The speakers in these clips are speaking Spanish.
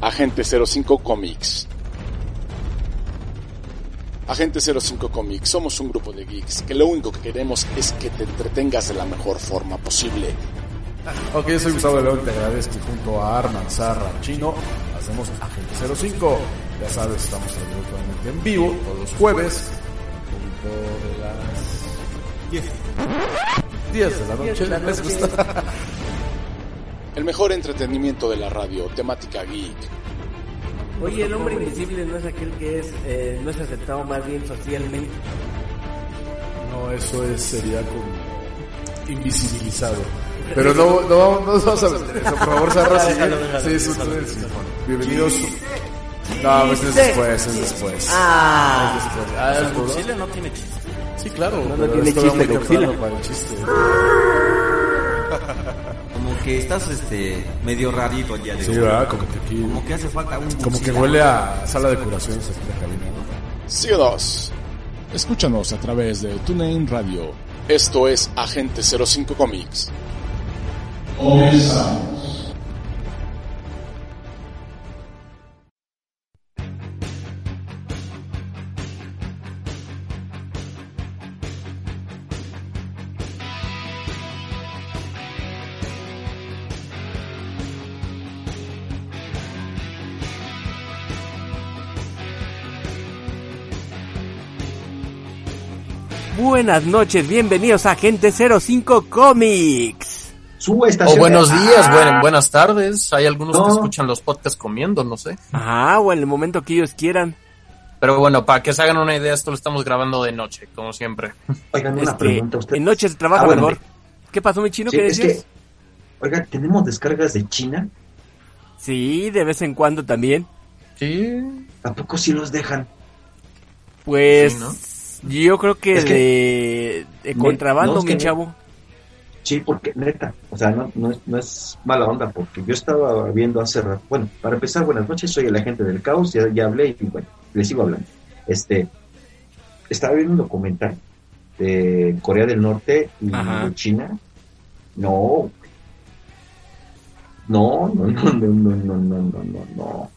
Agente 05 Comics. Agente 05 Comics, somos un grupo de geeks que lo único que queremos es que te entretengas de la mejor forma posible. Ok, yo soy Gustavo León, te agradezco y junto a Arman Sarra Chino hacemos Agente 05. Ya sabes, estamos absolutamente en vivo todos los jueves, punto de las 10. 10 de la noche, ¿les gusta? El mejor entretenimiento de la radio, temática geek. Oye, el hombre invisible no es aquel que es eh, no es aceptado más bien socialmente. No, eso es, sería como invisibilizado. Pero no, no, nos vamos a meter eso, por favor, Sarra, sí, sí, eso es- sí. Bienvenidos. No, pues es después, es después. Ah, Es después. Ah. Chile no tiene chiste. Sí, claro. No, tiene chiste, Godzilla. para el chiste. Que estás este medio rarito allá de Sí, ¿verdad? Como que aquí, Como que hace falta un como que huele a sala de curaciones aquí en la cabina, ¿no? Escúchanos a través de TuneIn Radio. Esto es Agente 05 Comics. Buenas noches, bienvenidos a Agente 05 Comics. Su O estación. buenos días, Ah, buen- buenas tardes. Hay algunos que escuchan los podcasts comiendo, no sé. Ajá, o en el momento que ellos quieran. Pero bueno, para que se hagan una idea, esto lo estamos grabando de noche, como siempre. Oigan, una Este, pregunta. ¿Usted? en noche se trabaja Ah, bueno, mejor. ¿Qué pasó, mi chino? Sí, ¿Qué es decías? que, oiga, ¿tenemos descargas de China? Sí, de vez en cuando también. Sí. ¿A poco sí los dejan? Pues Sí, ¿no? Yo creo que Es que- de, contrabando, no, es mi que chavo. Sí, porque neta, o sea, no, no, es, no es mala onda, porque yo estaba viendo hace rato, bueno, para empezar, buenas noches, soy el agente del caos, ya, ya hablé y bueno, les sigo hablando. Este, estaba viendo un documental de Corea del Norte y Ajá. China. No, no, no, no, no, no, no, no, no, no.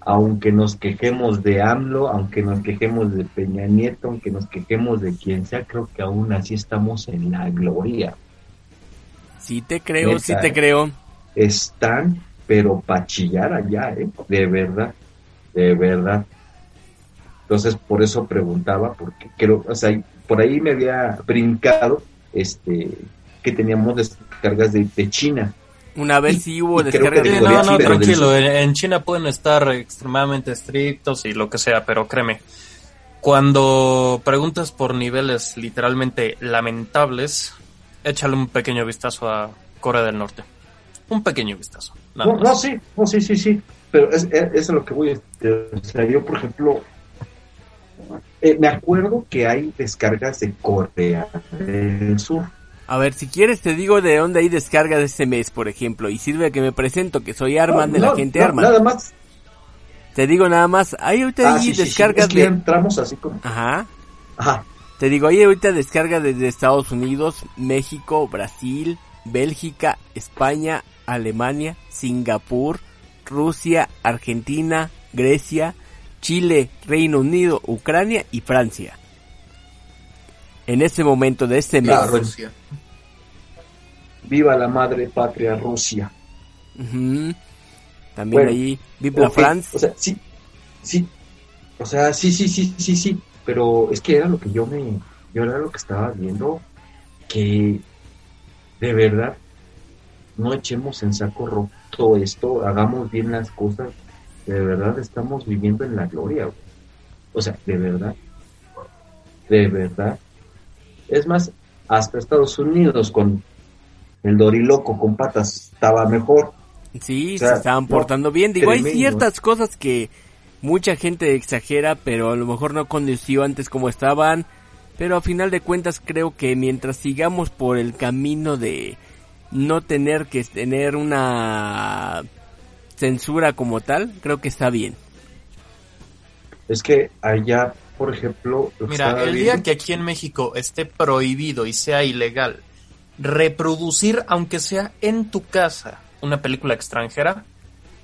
Aunque nos quejemos de AMLO, aunque nos quejemos de Peña Nieto, aunque nos quejemos de quien sea, creo que aún así estamos en la gloria. Sí te creo, Neta, sí te creo. están, pero para chillar allá, ¿eh? De verdad, de verdad. Entonces, por eso preguntaba, porque creo, o sea, por ahí me había brincado, este, que teníamos descargas de, de China. Una vez sí hubo descarga de no, no, tranquilo. En, China pueden estar extremadamente estrictos y lo que sea, pero créeme, cuando preguntas por niveles literalmente lamentables, échale un pequeño vistazo a Corea del Norte. Un pequeño vistazo. nada No, más. no, sí, no, sí, sí, sí. Pero es, es, es a lo que voy. este, O sea, yo, por ejemplo, eh, me acuerdo que hay descargas de Corea del Sur. A ver, si quieres te digo de dónde hay descarga de este mes, por ejemplo, y sirve que me presento que soy Arman No, de la no, gente no, Arman. Nada más. Te digo nada más, hay ahorita Ah, ahí sí, sí, sí. descargas Es que de... entramos así como. Ajá. Ajá. Te digo, hay ahorita descarga desde Estados Unidos, México, Brasil, Bélgica, España, Alemania, Singapur, Rusia, Argentina, Grecia, Chile, Reino Unido, Ucrania y Francia. En este momento de este mes. Claro. Viva la madre patria Rusia. También Bueno, ahí, Vive la Ok, France. O sea, sí, sí. O sea, sí, sí, sí, sí, sí. Pero es que era lo que yo me. Yo era lo que estaba viendo. Que de verdad no echemos en saco roto esto. Hagamos bien las cosas. De verdad estamos viviendo en la gloria. güey. O sea, de verdad. De verdad. Es más, hasta Estados Unidos con el Doriloco con patas estaba mejor. Sí, O sea, se estaban no, portando bien. Digo, hay ciertas cosas que mucha gente exagera, pero a lo mejor no condució antes como estaban. Pero a final de cuentas creo que mientras sigamos por el camino de no tener que tener una censura como tal, creo que está bien. Es que allá, por ejemplo, Mira, el viendo- día que aquí en México esté prohibido y sea ilegal reproducir, aunque sea en tu casa, una película extranjera,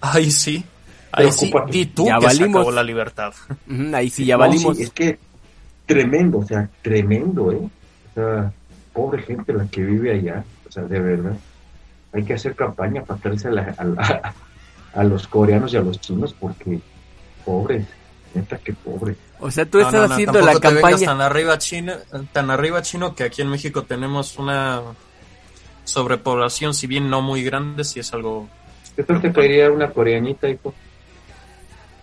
ahí sí, ahí sí, di tú Ya que se valimos. acabó la libertad. Ahí sí ya No, valimos. sí, es que tremendo, o sea, tremendo, ¿eh? O sea, pobre gente la que vive allá, o sea, de verdad. Hay que hacer campaña para traerse a, la- a la- a los coreanos y a los chinos porque pobres, neta que pobres. O sea, tú No, estás no, no, haciendo la campaña. tan arriba chino, tan arriba chino que aquí en México tenemos una sobrepoblación, si bien no muy grande, si es algo ¿Qué tal te caería una coreanita, hijo?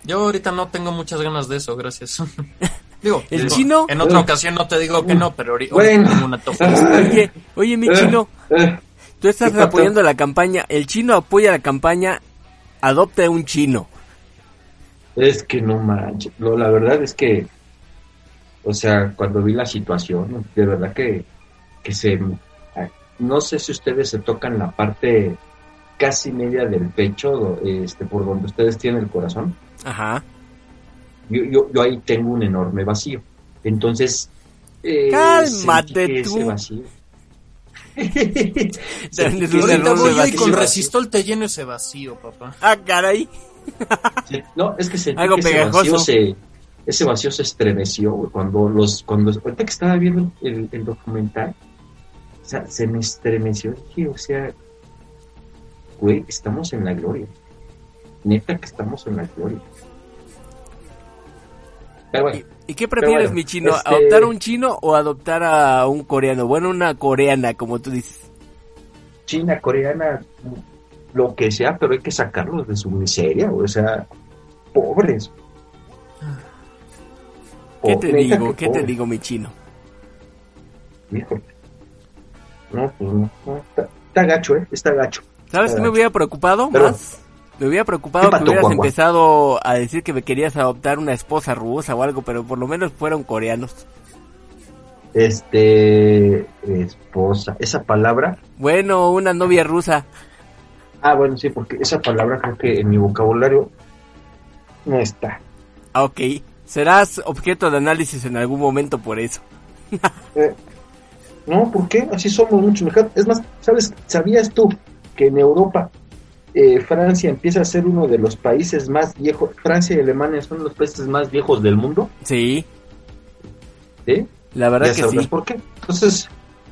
Yo ahorita no tengo muchas ganas de eso, gracias. digo, ¿El digo, chino? En otra ocasión no te digo que no, pero ahori- ahorita Bueno. tengo una tofa. Oye, oye, mi chino, eh, tú estás apoyando la campaña. El chino apoya la campaña. Adopta un chino. Es que no manches. No, la verdad es que, o sea, cuando vi la situación, de verdad que, que se. No sé si ustedes se tocan la parte casi media del pecho, este, por donde ustedes tienen el corazón. Ajá. Yo, yo, yo ahí tengo un enorme vacío. Entonces. eh, Cálmate tú. Ese vacío. Ahorita voy y con resistol te lleno ese vacío, papá. Ah, caray. Sí, No, es que sentí Algo que ese vacío se ese vacío se estremeció cuando los cuando ahorita que estaba viendo el, el documental o sea se me estremeció dije o sea güey estamos en la gloria neta que estamos en la gloria pero bueno ¿Y qué prefieres, bueno, mi chino? este- ¿Adoptar un chino o adoptar a un coreano? Bueno, una coreana, como tú dices. China coreana lo que sea pero hay que sacarlos de su miseria o sea pobres ¿Qué te digo? ¿Qué te digo, mi chino? Híjole. No, pues no. no, Está, está gacho, ¿eh? Está gacho. ¿Sabes qué me hubiera preocupado Pero- más? Me hubiera preocupado ¿Qué que hubieras empezado a decir que me querías adoptar una esposa rusa o algo, pero por lo menos fueron coreanos. Este. Esposa. Esa palabra. Bueno, una novia rusa. Ah, bueno, sí, porque esa palabra creo que en mi vocabulario no está. Ah, ok. Serás objeto de análisis en algún momento por eso. Eh, no, ¿por qué? Así somos muchos mexicanos. Es más, ¿sabes? ¿Sabías tú que en Europa eh, Francia empieza a ser uno de los países más viejos? Francia y Alemania son los países más viejos del mundo. Sí, ¿Sí? la verdad ya que sabrás sí. por qué. Entonces,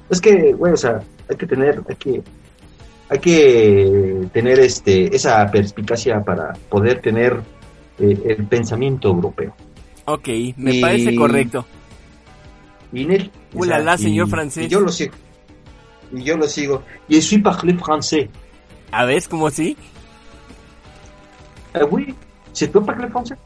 es que, güey, o sea, hay que tener, hay que, hay que tener este, esa perspicacia para poder tener eh, el pensamiento europeo. Ok, me Y- parece correcto. Y en él, o sea, Ulala, y- señor francés. Y yo lo sigo. Y yo lo sigo. Y je suis parlé français. ¿A ver cómo sí? Ah, oui, c'est toi parler français?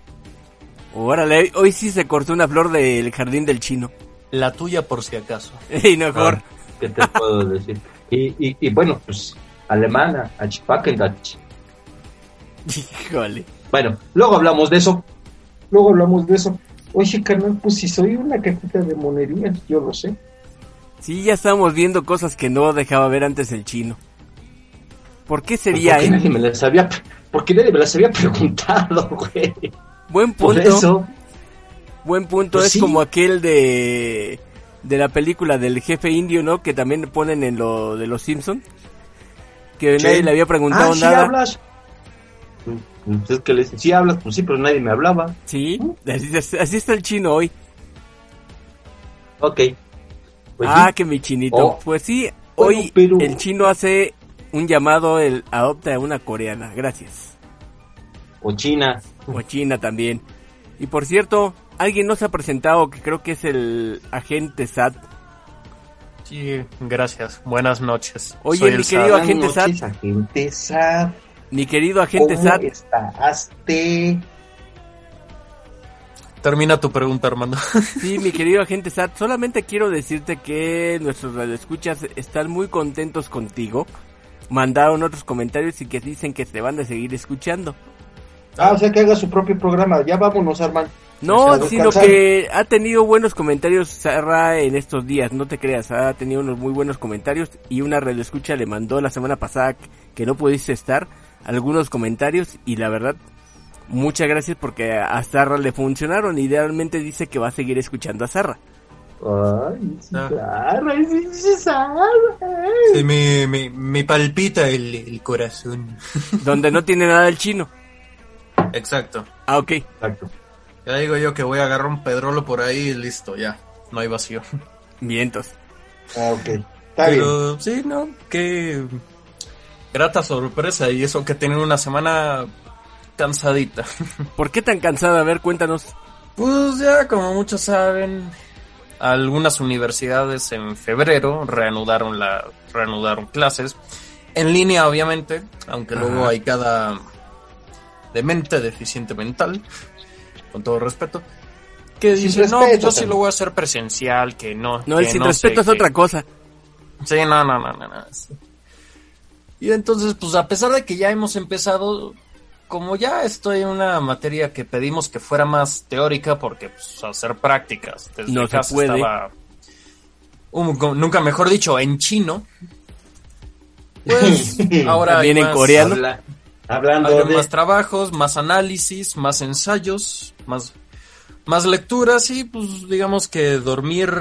Órale, hoy sí se cortó una flor del jardín del chino. La tuya por si acaso. Y mejor. Ah, ¿Qué te puedo decir? Y, y, y bueno, pues, alemana, Achpakendatch. Híjole. Bueno, luego hablamos de eso. Luego hablamos de eso. Oye, carnal, pues si soy una cajita de monerías, yo lo sé. Sí, ya estamos viendo cosas que no dejaba ver antes el chino. ¿Por qué sería, porque eh? nadie me las había, porque nadie me las había preguntado, güey. Buen Por punto. eso, Buen punto. Pues es sí. como aquel de de la película del jefe indio, ¿no? Que también ponen en lo de los Simpson. Que Sí. nadie le había preguntado ah, ¿sí nada. hablas? Pues es que le dicen, sí hablas, pues sí, pero nadie me hablaba. Sí, así, así está el chino hoy. Ok. Pues ah, sí. que mi chinito. Oh. Pues sí, Bueno, hoy pero- el chino hace un llamado, el adopta a una coreana. Gracias. O China. O china también. Y por cierto, alguien nos ha presentado que creo que es el agente SAT. Sí, gracias. Buenas noches. Oye, Soy mi querido Sad. Buenas agente noches, agente SAT. Mi querido agente ¿Cómo SAT. estás? Te- termina tu pregunta, Armando. Sí, mi querido agente Sat, solamente quiero decirte que nuestros radioescuchas están muy contentos contigo. Mandaron otros comentarios y que dicen que te van a seguir escuchando. Ah, o sea que haga su propio programa. Ya vámonos, Armand. No, sino que ha tenido buenos comentarios Sarra en estos días, no te creas, ha tenido unos muy buenos comentarios y una radioescucha le mandó la semana pasada que no pudiste estar algunos comentarios y la verdad muchas gracias porque a Sarra le funcionaron y realmente dice que va a seguir escuchando a Sarra. Ay, sí, Ah. Sarra, sí, sí, Sarra. Sí, me, me, me palpita el, el corazón. donde no tiene nada el chino. Exacto. Ah, ok. Exacto. Ya digo yo que voy a agarrar un pedrolo por ahí y listo, ya. No hay vacío. Vientos. Ah, ok. Está bien. Pero sí, no, qué grata sorpresa y eso que tienen una semana cansadita. ¿Por qué tan cansada? A ver, cuéntanos. Pues ya, como muchos saben, algunas universidades en febrero reanudaron la reanudaron clases en línea, obviamente, aunque luego hay cada demente deficiente mental, con todo respeto, que Sin dice, no, yo sí también". lo voy a hacer presencial, que no. No, el sin respeto es qué". otra cosa. Sí, no, no, no, no. Y entonces, pues a pesar de que ya hemos empezado, como ya estoy en una materia que pedimos que fuera más teórica, porque pues hacer prácticas desde No se casa puede. estaba, nunca mejor dicho, en chino. Pues ahora También en coreano. Habla- hablando de... más trabajos, más análisis, más ensayos, más, más lecturas y pues digamos que dormir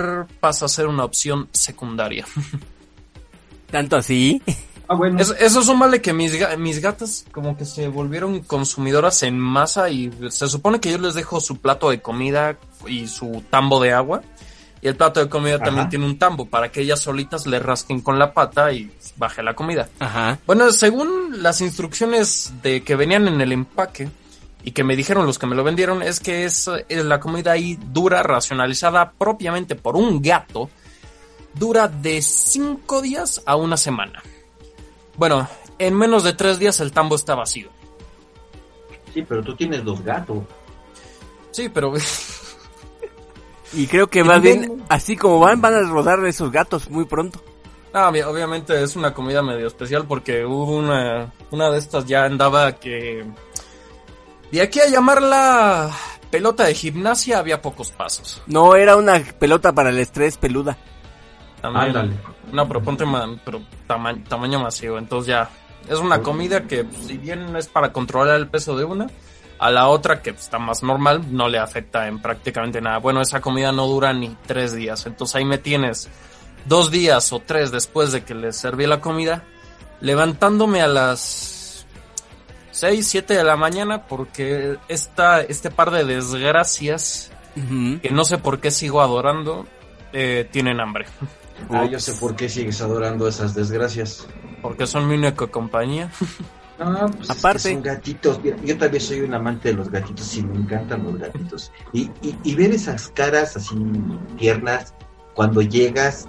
pasa a ser una opción secundaria. Tanto así. Ah, bueno. Es- eso súmale que mis, ga- mis gatas como que se volvieron consumidoras en masa y se supone que yo les dejo su plato de comida y su tambo de agua. Y el plato de comida Ajá. también tiene un tambo para que ellas solitas le rasquen con la pata y baje la comida. Ajá. Bueno, según las instrucciones de que venían en el empaque y que me dijeron los que me lo vendieron, es que es, eh, la comida ahí dura, racionalizada propiamente por un gato, dura de 5 días a una semana. Bueno, en menos de 3 días el tambo está vacío. Sí, pero tú tienes dos gatos. Sí, pero Y creo que más bien, así como van, van a rodar esos gatos muy pronto. Ah, obvi- obviamente es una comida medio especial porque hubo una, una de estas ya andaba que... De aquí a llamarla pelota de gimnasia había pocos pasos. No, era una pelota para el estrés peluda. También. Ándale. No, pero ponte ma- pero tama- tamaño masivo. Entonces ya es una comida que pues, si bien es para controlar el peso de una, a la otra que está más normal no le afecta en prácticamente nada. Bueno, esa comida no dura ni tres días. Entonces ahí me tienes dos días o tres después de que les serví la comida, levantándome a las 6, 7 de la mañana porque esta, este par de desgracias que no sé por qué sigo adorando, eh, tienen hambre. Ah, yo sé por qué sigues adorando esas desgracias. Porque son mi única compañía. No, pues es que Aparte- son gatitos. Mira, yo también soy un amante de los gatitos y me encantan los gatitos. Y, y, y ver esas caras así tiernas cuando llegas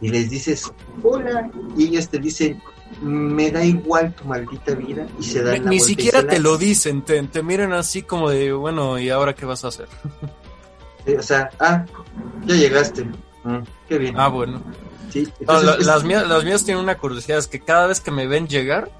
y les dices hola y ellas te dicen me da igual tu maldita vida y se dan Ni, la ni vuelta y siquiera te la- lo dicen, te, te miran así como de, bueno, ¿y ahora qué vas a hacer? O sea, ah, ya llegaste. Mm, qué bien. Ah, bueno. Sí, No, entonces, la- es- las, mías, las mías tienen una curiosidad, es que cada vez que me ven llegar,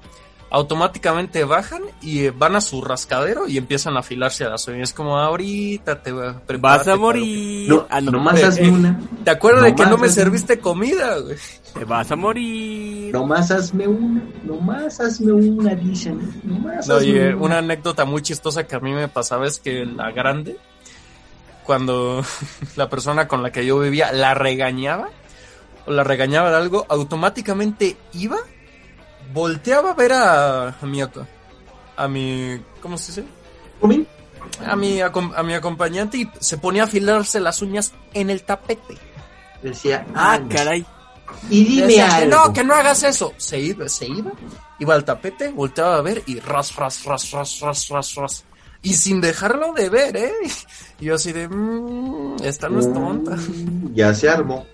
automáticamente bajan y eh, van a su rascadero y empiezan a afilarse a las uñas. Es como, ahorita te va Vas a morir. No, Ah, no. nomás Eh, hazme eh, una. ¿Te acuerdas de que no me serviste comida, güey? Te vas a morir. Nomás hazme una. Nomás hazme una, dicen. Nomás No, hazme y eh, una anécdota muy chistosa que a mí me pasaba es que en la grande, cuando la persona con la que yo vivía la regañaba o la regañaba de algo, automáticamente iba, volteaba a ver a, a mi a mi ¿cómo se dice? A mi acom- a mi acompañante y se ponía a afilarse las uñas en el tapete. Decía, Ah, "Anda, caray. Y dime Decía que algo. no, que no hagas eso. Se iba, se iba, iba al tapete, volteaba a ver y ras, ras, ras, ras, ras, ras, ras. Y sin dejarlo de ver, ¿eh? Y yo así de, mmm, esta no es tonta. Mm, Ya se armó.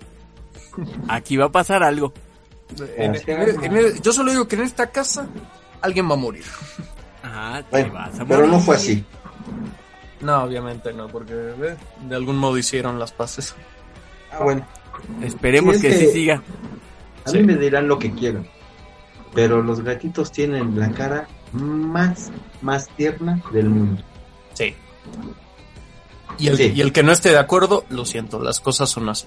Aquí va a pasar algo. En- en- en el- yo solo digo que en esta casa alguien va a morir. Ah, te Bueno, vas a morir. pero no fue así. No, obviamente no, porque de algún modo hicieron las paces. Ah, bueno. Esperemos Sí, es que, que- sí siga. A Sí. mí me dirán lo que quieran. Pero los gatitos tienen la cara más, más tierna del mundo. Sí. Y el, Sí. y el que no esté de acuerdo, lo siento, las cosas son así.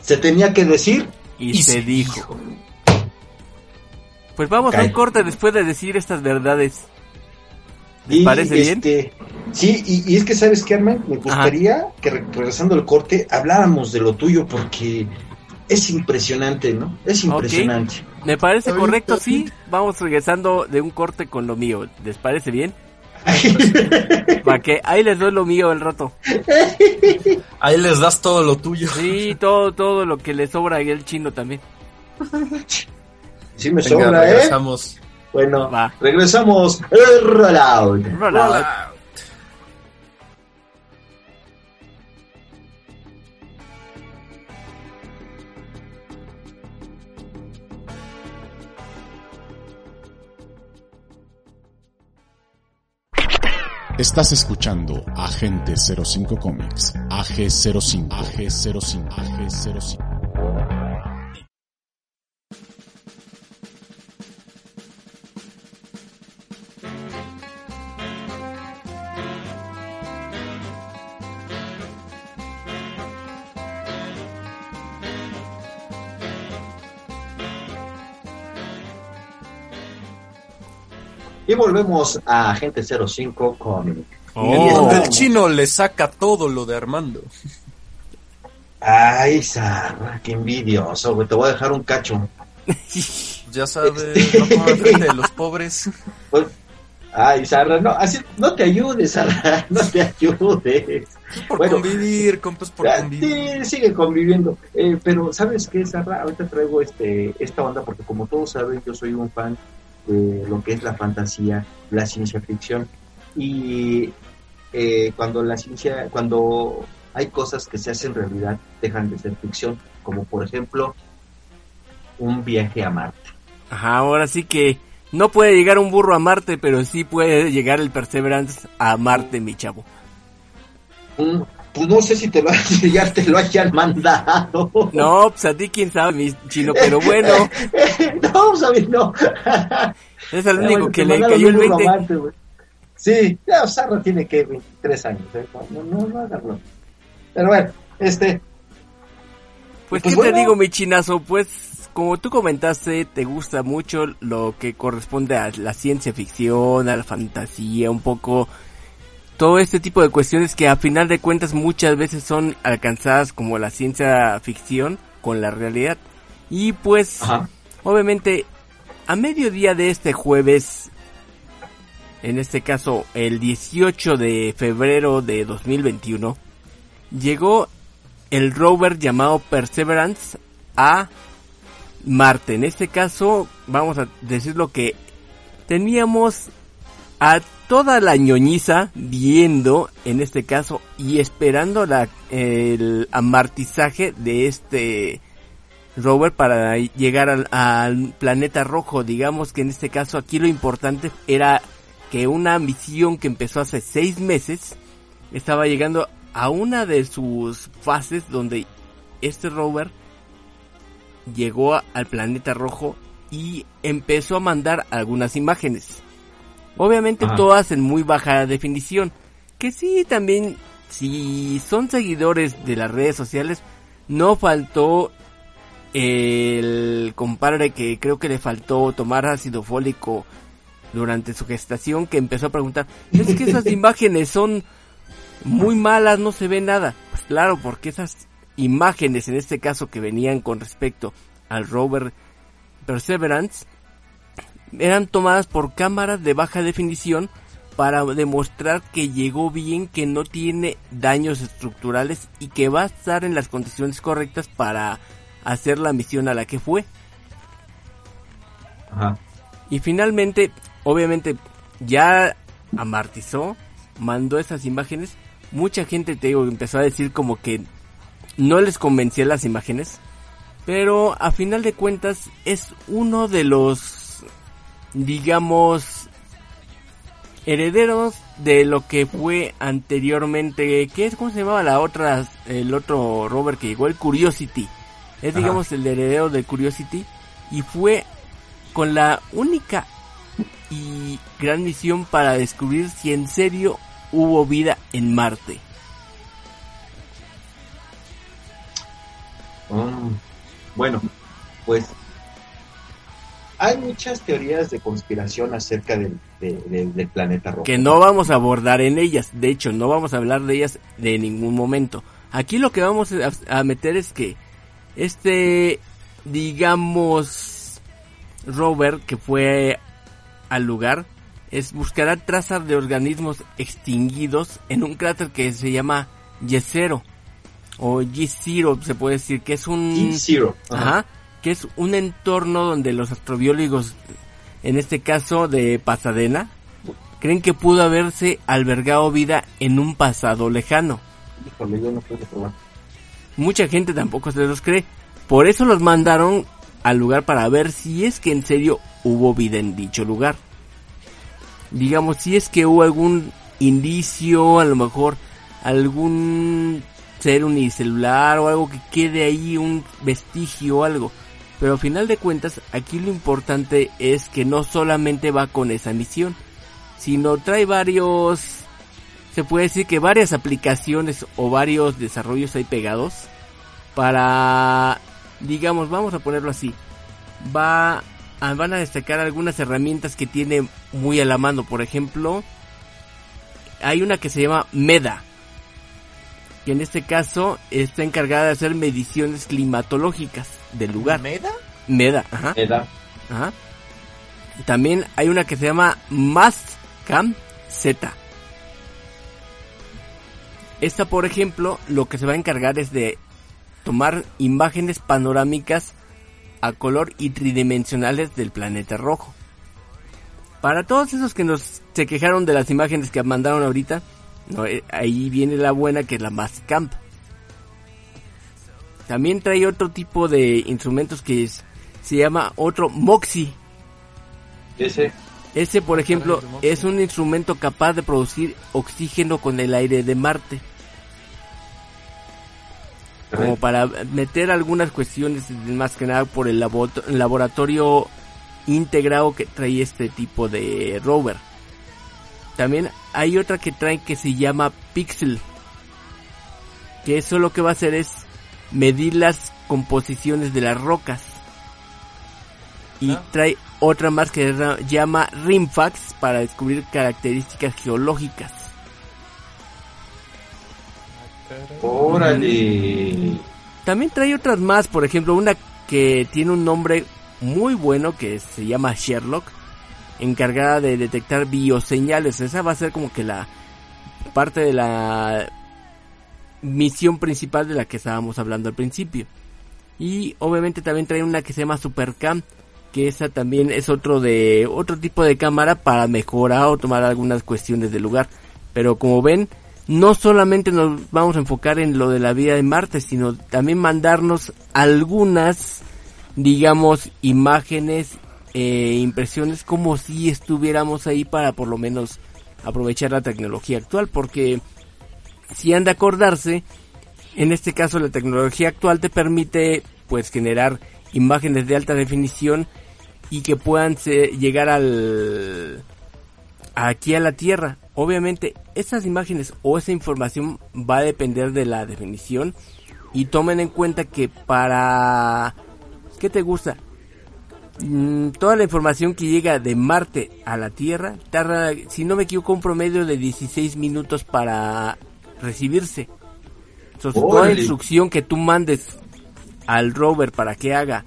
Se tenía que decir. Y, Y se se dijo. Pues vamos a un corte después de decir estas verdades. ¿Les y, parece bien? este, Sí, y, y es que sabes que Arman, me gustaría que re- regresando al corte habláramos de lo tuyo porque es impresionante, ¿no? Es impresionante. Me parece Ahorita correcto, sí. sí. Vamos regresando de un corte con lo mío. ¿Les parece bien? Para que ahí les doy lo mío el rato. Ahí les das todo lo tuyo. Sí, todo, todo lo que le sobra y el chino también. sí me Venga, sobra, ¿eh? regresamos. Bueno, Va. regresamos. Eh, roll out. Roll out. Estás escuchando Agente 05 Comics, AG05, AG05, AG05. Volvemos a Agente 05 con... Oh. El chino le saca todo lo de Armando. Ay, Sarra, qué envidioso, güey. Te voy a dejar un cacho. Ya sabes, no de los pobres. Pues, Ay, Sarra, no, así, no te ayudes, Sarra, no te ayudes. Por Bueno. convivir, compas, por convivir. Sí, sigue conviviendo. Eh, pero, ¿sabes qué, Sarra? Ahorita traigo este, esta onda porque, como todos saben, yo soy un fan de lo que es la fantasía, la ciencia ficción. Y eh, cuando la ciencia, cuando hay cosas que se hacen realidad, dejan de ser ficción, como por ejemplo un viaje a Marte. Ajá, ahora sí que no puede llegar un burro a Marte, pero sí puede llegar el Perseverance a Marte, mi chavo. Pues no sé si te lo, si ya te lo hayan mandado. No, pues a ti quién sabe, mi chino, pero bueno, no, ¿sabes? No. es el único bueno, que le cayó el un 20. romance, güey. Sí, ya Sarra tiene que 23 años. ¿eh? No, no, no broma. Pero bueno, este. Pues, Pues ¿qué bueno. te digo, mi chinazo? Pues, como tú comentaste, te gusta mucho lo que corresponde a la ciencia ficción, a la fantasía, un poco todo este tipo de cuestiones que a final de cuentas muchas veces son alcanzadas como la ciencia ficción con la realidad. Y pues, Ajá. obviamente, a mediodía de este jueves, en este caso el 18 de febrero de 2021, llegó el rover llamado Perseverance a Marte. En este caso, vamos a decirlo que teníamos a toda la ñoñiza viendo, en este caso, y esperando el amartizaje de este rover para llegar al, planeta rojo. Digamos que en este caso aquí lo importante era que una misión que empezó hace seis meses estaba llegando a una de sus fases donde este rover llegó al planeta rojo y empezó a mandar algunas imágenes. Obviamente Ajá. todas en muy baja definición. Que sí, también, si son seguidores de las redes sociales, no faltó el compadre que creo que le faltó tomar ácido fólico durante su gestación que empezó a preguntar, es que esas imágenes son muy malas, no se ve nada. Pues claro, porque esas imágenes en este caso que venían con respecto al rover Perseverance eran tomadas por cámaras de baja definición para demostrar que llegó bien, que no tiene daños estructurales y que va a estar en las condiciones correctas para hacer la misión a la que fue. Ajá. Y finalmente, obviamente, ya amartizó, mandó esas imágenes. Mucha gente, te digo, empezó a decir como que no les convencía las imágenes. Pero a final de cuentas es uno de los, digamos, herederos de lo que fue anteriormente, ¿qué es? ¿Cómo se llamaba la otra, el otro rover que llegó? El Curiosity. Es Ajá. digamos el heredero del Curiosity y fue con la única y gran misión para descubrir si en serio hubo vida en Marte. Mm, bueno, pues hay muchas teorías de conspiración acerca del, de- de- del planeta rojo. que no vamos a abordar en ellas. De hecho, no vamos a hablar de ellas de ningún momento. Aquí lo que vamos a, a meter es que este, digamos, rover que fue al lugar, es buscará trazas de organismos extinguidos en un cráter que se llama Yesero o G0 se puede decir que es un G-Zero. Ajá, que es un entorno donde los astrobiólogos, en este caso de Pasadena, creen que pudo haberse albergado vida en un pasado lejano. Híjole, yo no puedo probar. Mucha gente tampoco se los cree, por eso los mandaron al lugar para ver si es que en serio hubo vida en dicho lugar. Digamos, si es que hubo algún indicio, a lo mejor algún ser unicelular o algo que quede ahí, un vestigio o algo. Pero al final de cuentas, aquí lo importante es que no solamente va con esa misión, sino trae varios, se puede decir que varias aplicaciones o varios desarrollos ahí pegados para, digamos, vamos a ponerlo así, va van a destacar algunas herramientas que tiene muy a la mano. Por ejemplo, hay una que se llama MEDA, que en este caso está encargada de hacer mediciones climatológicas del lugar. ¿Meda? MEDA, ajá. Edad. Ajá. También hay una que se llama Mastcam Z. Esta, por ejemplo, lo que se va a encargar es de tomar imágenes panorámicas a color y tridimensionales del planeta rojo. Para todos esos que nos se quejaron de las imágenes que mandaron ahorita, no, eh, ahí viene la buena que es la Mastcam. También trae otro tipo de instrumentos que es- se llama otro MOXIE. Ese. Ese, por ejemplo, es un instrumento capaz de producir oxígeno con el aire de Marte. Como para meter algunas cuestiones, más que nada por el labo- laboratorio integrado que trae este tipo de rover. También hay otra que trae que se llama Pixel. Que eso lo que va a hacer es medir las composiciones de las rocas. Y Ah. trae otra más que se llama Rimfax para descubrir características geológicas. Órale. También trae otras más, por ejemplo, una que tiene un nombre muy bueno que se llama Sherlock, encargada de detectar bioseñales. Esa va a ser como que la parte de la misión principal de la que estábamos hablando al principio. Y obviamente también trae una que se llama Supercam, que esa también es otro de otro tipo de cámara para mejorar o tomar algunas cuestiones del lugar. Pero como ven, no solamente nos vamos a enfocar en lo de la vida de Marte, sino también mandarnos algunas, digamos, imágenes, eh, impresiones como si estuviéramos ahí para por lo menos aprovechar la tecnología actual, porque si han de acordarse, en este caso la tecnología actual te permite pues generar imágenes de alta definición y que puedan se- llegar al aquí a la Tierra. Obviamente, esas imágenes o esa información va a depender de la definición y tomen en cuenta que para ¿qué te gusta? Mm, toda la información que llega de Marte a la Tierra tarda, si no me equivoco, un promedio de 16 minutos para recibirse. Entonces, toda Órale. instrucción que tú mandes al rover para que haga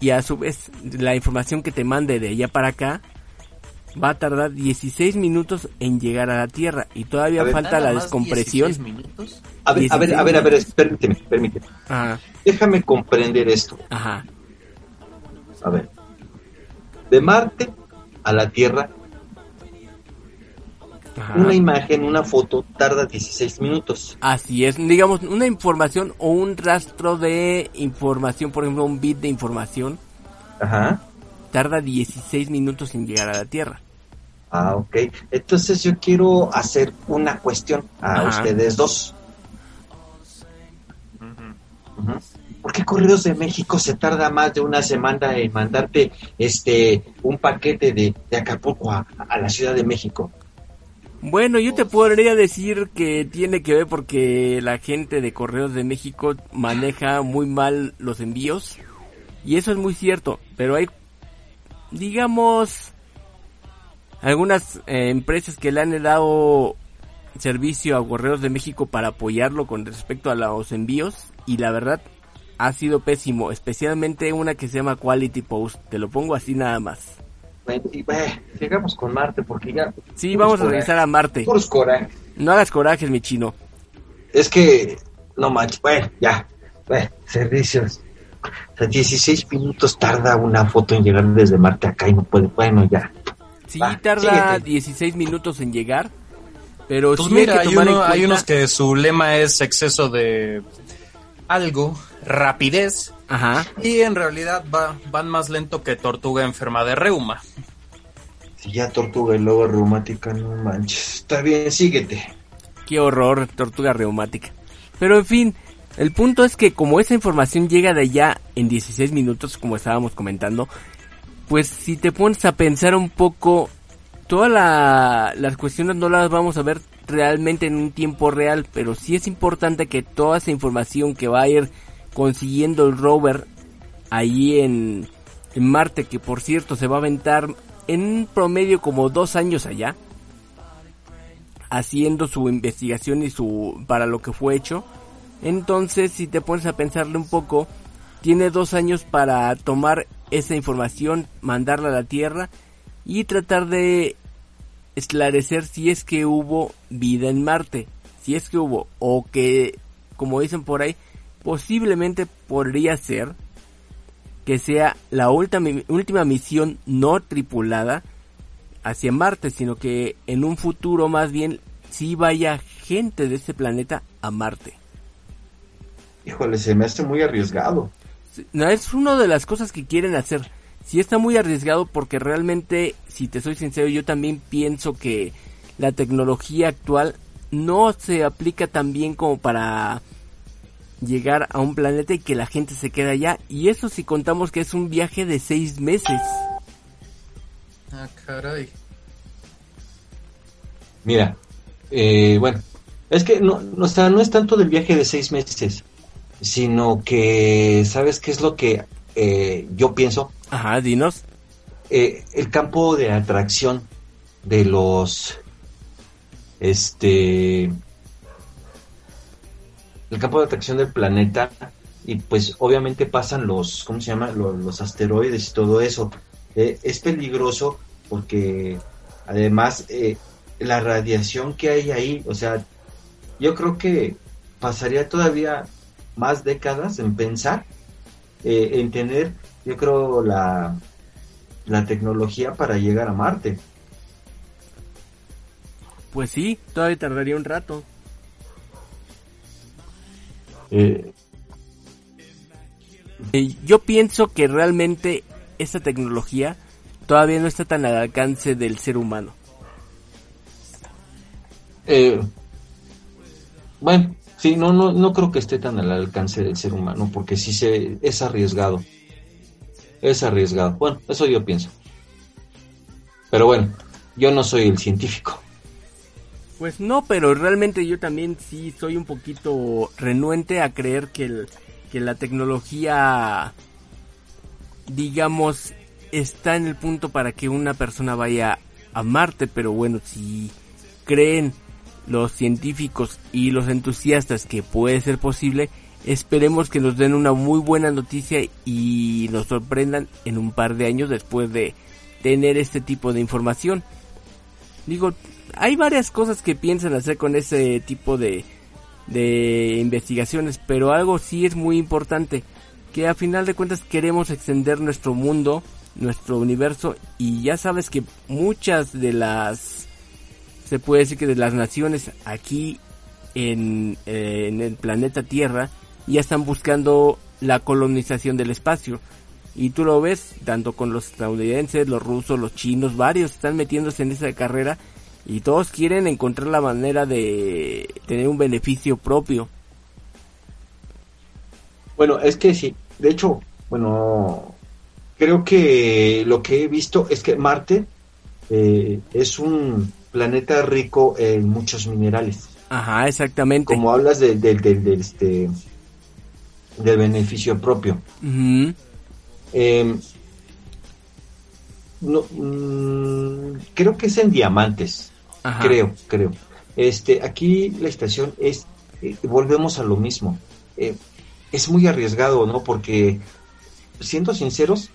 y a su vez la información que te mande de allá para acá va a tardar 16 minutos en llegar a la Tierra y todavía A ver, falta ¿Nada la descompresión. 16 minutos? A ver, a ver, a ver, a ver, permíteme, permíteme. Ajá, Déjame comprender esto. ajá. A ver. De Marte a la Tierra, ajá. una imagen, una foto tarda 16 minutos. Así es, digamos, una información o un rastro de información, por ejemplo, un bit de información, Ajá. tarda 16 minutos en llegar a la Tierra. Ah, ok. Entonces yo quiero hacer una cuestión a Ajá. ustedes dos. Ujú. ¿Por qué Correos de México se tarda más de una semana en mandarte este un paquete de, Acapulco a, a la Ciudad de México? Bueno, yo te podría decir que tiene que ver porque la gente de Correos de México maneja muy mal los envíos. Y eso es muy cierto, pero hay, digamos, algunas eh, empresas que le han dado servicio a Correos de México para apoyarlo con respecto a los envíos. Y la verdad, ha sido pésimo, especialmente una que se llama Quality Post. Te lo pongo así nada más. Y, eh, con Marte porque ya... Sí, vamos a corajes, regresar a Marte. Puros. No hagas corajes, mi chino. Es que, no manches, bueno, ya, bueno, servicios. O sea, 16 minutos tarda una foto en llegar desde Marte acá y no puede, bueno, ya. Sí, Va, tarda síguete. 16 minutos en llegar, pero Pues sí mira, hay hay, que en uno- hay unos que su lema es exceso de algo, rapidez, Ajá, y en realidad va, van más lento que tortuga enferma de reuma. Si ya tortuga y luego reumática, no manches. Está bien, síguete. qué horror, tortuga reumática. Pero en fin, el punto es que como esa información llega de allá en 16 minutos, como estábamos comentando, pues si te pones a pensar un poco, todas la- las cuestiones no las vamos a ver realmente en un tiempo real, pero sí es importante que toda esa información que va a ir consiguiendo el rover ahí en, Marte, que por cierto se va a aventar en promedio como dos años allá, haciendo su investigación y su para lo que fue hecho. Entonces, si te pones a pensarle un poco, tiene dos años para tomar esa información, mandarla a la Tierra y tratar de esclarecer si es que hubo vida en Marte, si es que hubo o que, como dicen por ahí, posiblemente podría ser que sea la última, última misión no tripulada hacia Marte, sino que en un futuro más bien sí vaya gente de este planeta a Marte. Híjole, se me hace muy arriesgado. No, es una de las cosas que quieren hacer. Sí está muy arriesgado porque realmente, si te soy sincero, yo también pienso que la tecnología actual no se aplica tan bien como para llegar a un planeta y que la gente se quede allá. Y eso si contamos que es un viaje de seis meses. Ah, caray. Mira, eh, bueno, es que no, no, o sea, no es tanto del viaje de seis meses, sino que, ¿sabes qué es lo que eh, yo pienso? Ajá, dinos. Eh, el campo de atracción de los, este, el campo de atracción del planeta y pues obviamente pasan los, ¿cómo se llama? Los, los asteroides y todo eso. Eh, es peligroso porque además eh, la radiación que hay ahí, o sea, yo creo que pasaría todavía más décadas en pensar, eh, en tener, yo creo, la, la tecnología para llegar a Marte. Pues sí, todavía tardaría un rato. Eh, Eh, Yo pienso que realmente esta tecnología todavía no está tan al alcance del ser humano. eh, bueno, sí, no, no, no creo que esté tan al alcance del ser humano, porque sí se, es arriesgado. Es arriesgado. Bueno, eso yo pienso. Pero bueno, yo no soy el científico. Pues no, pero realmente yo también sí soy un poquito renuente a creer que, que la tecnología, digamos, está en el punto para que una persona vaya a Marte, pero bueno, si creen los científicos y los entusiastas que puede ser posible, esperemos que nos den una muy buena noticia y nos sorprendan en un par de años después de tener este tipo de información. Digo, hay varias cosas que piensan hacer con ese tipo de, de investigaciones, pero algo sí es muy importante, que a final de cuentas queremos extender nuestro mundo, nuestro universo, y ya sabes que muchas de las, se puede decir que de las naciones aquí en, eh, en el planeta Tierra, ya están buscando la colonización del espacio. Y tú lo ves, tanto con los estadounidenses, los rusos, los chinos, varios están metiéndose en esa carrera y todos quieren encontrar la manera de tener un beneficio propio. Bueno, es que sí, de hecho, bueno, creo que lo que he visto es que Marte eh, es un planeta rico en muchos minerales. Ajá, exactamente. Como hablas del del del del, este, del beneficio propio. Eh, no, mm, creo que es en diamantes. Ajá. Creo, creo. Este, aquí la estación es, eh, volvemos a lo mismo. Eh, es muy arriesgado, ¿no? Porque, siendo sinceros,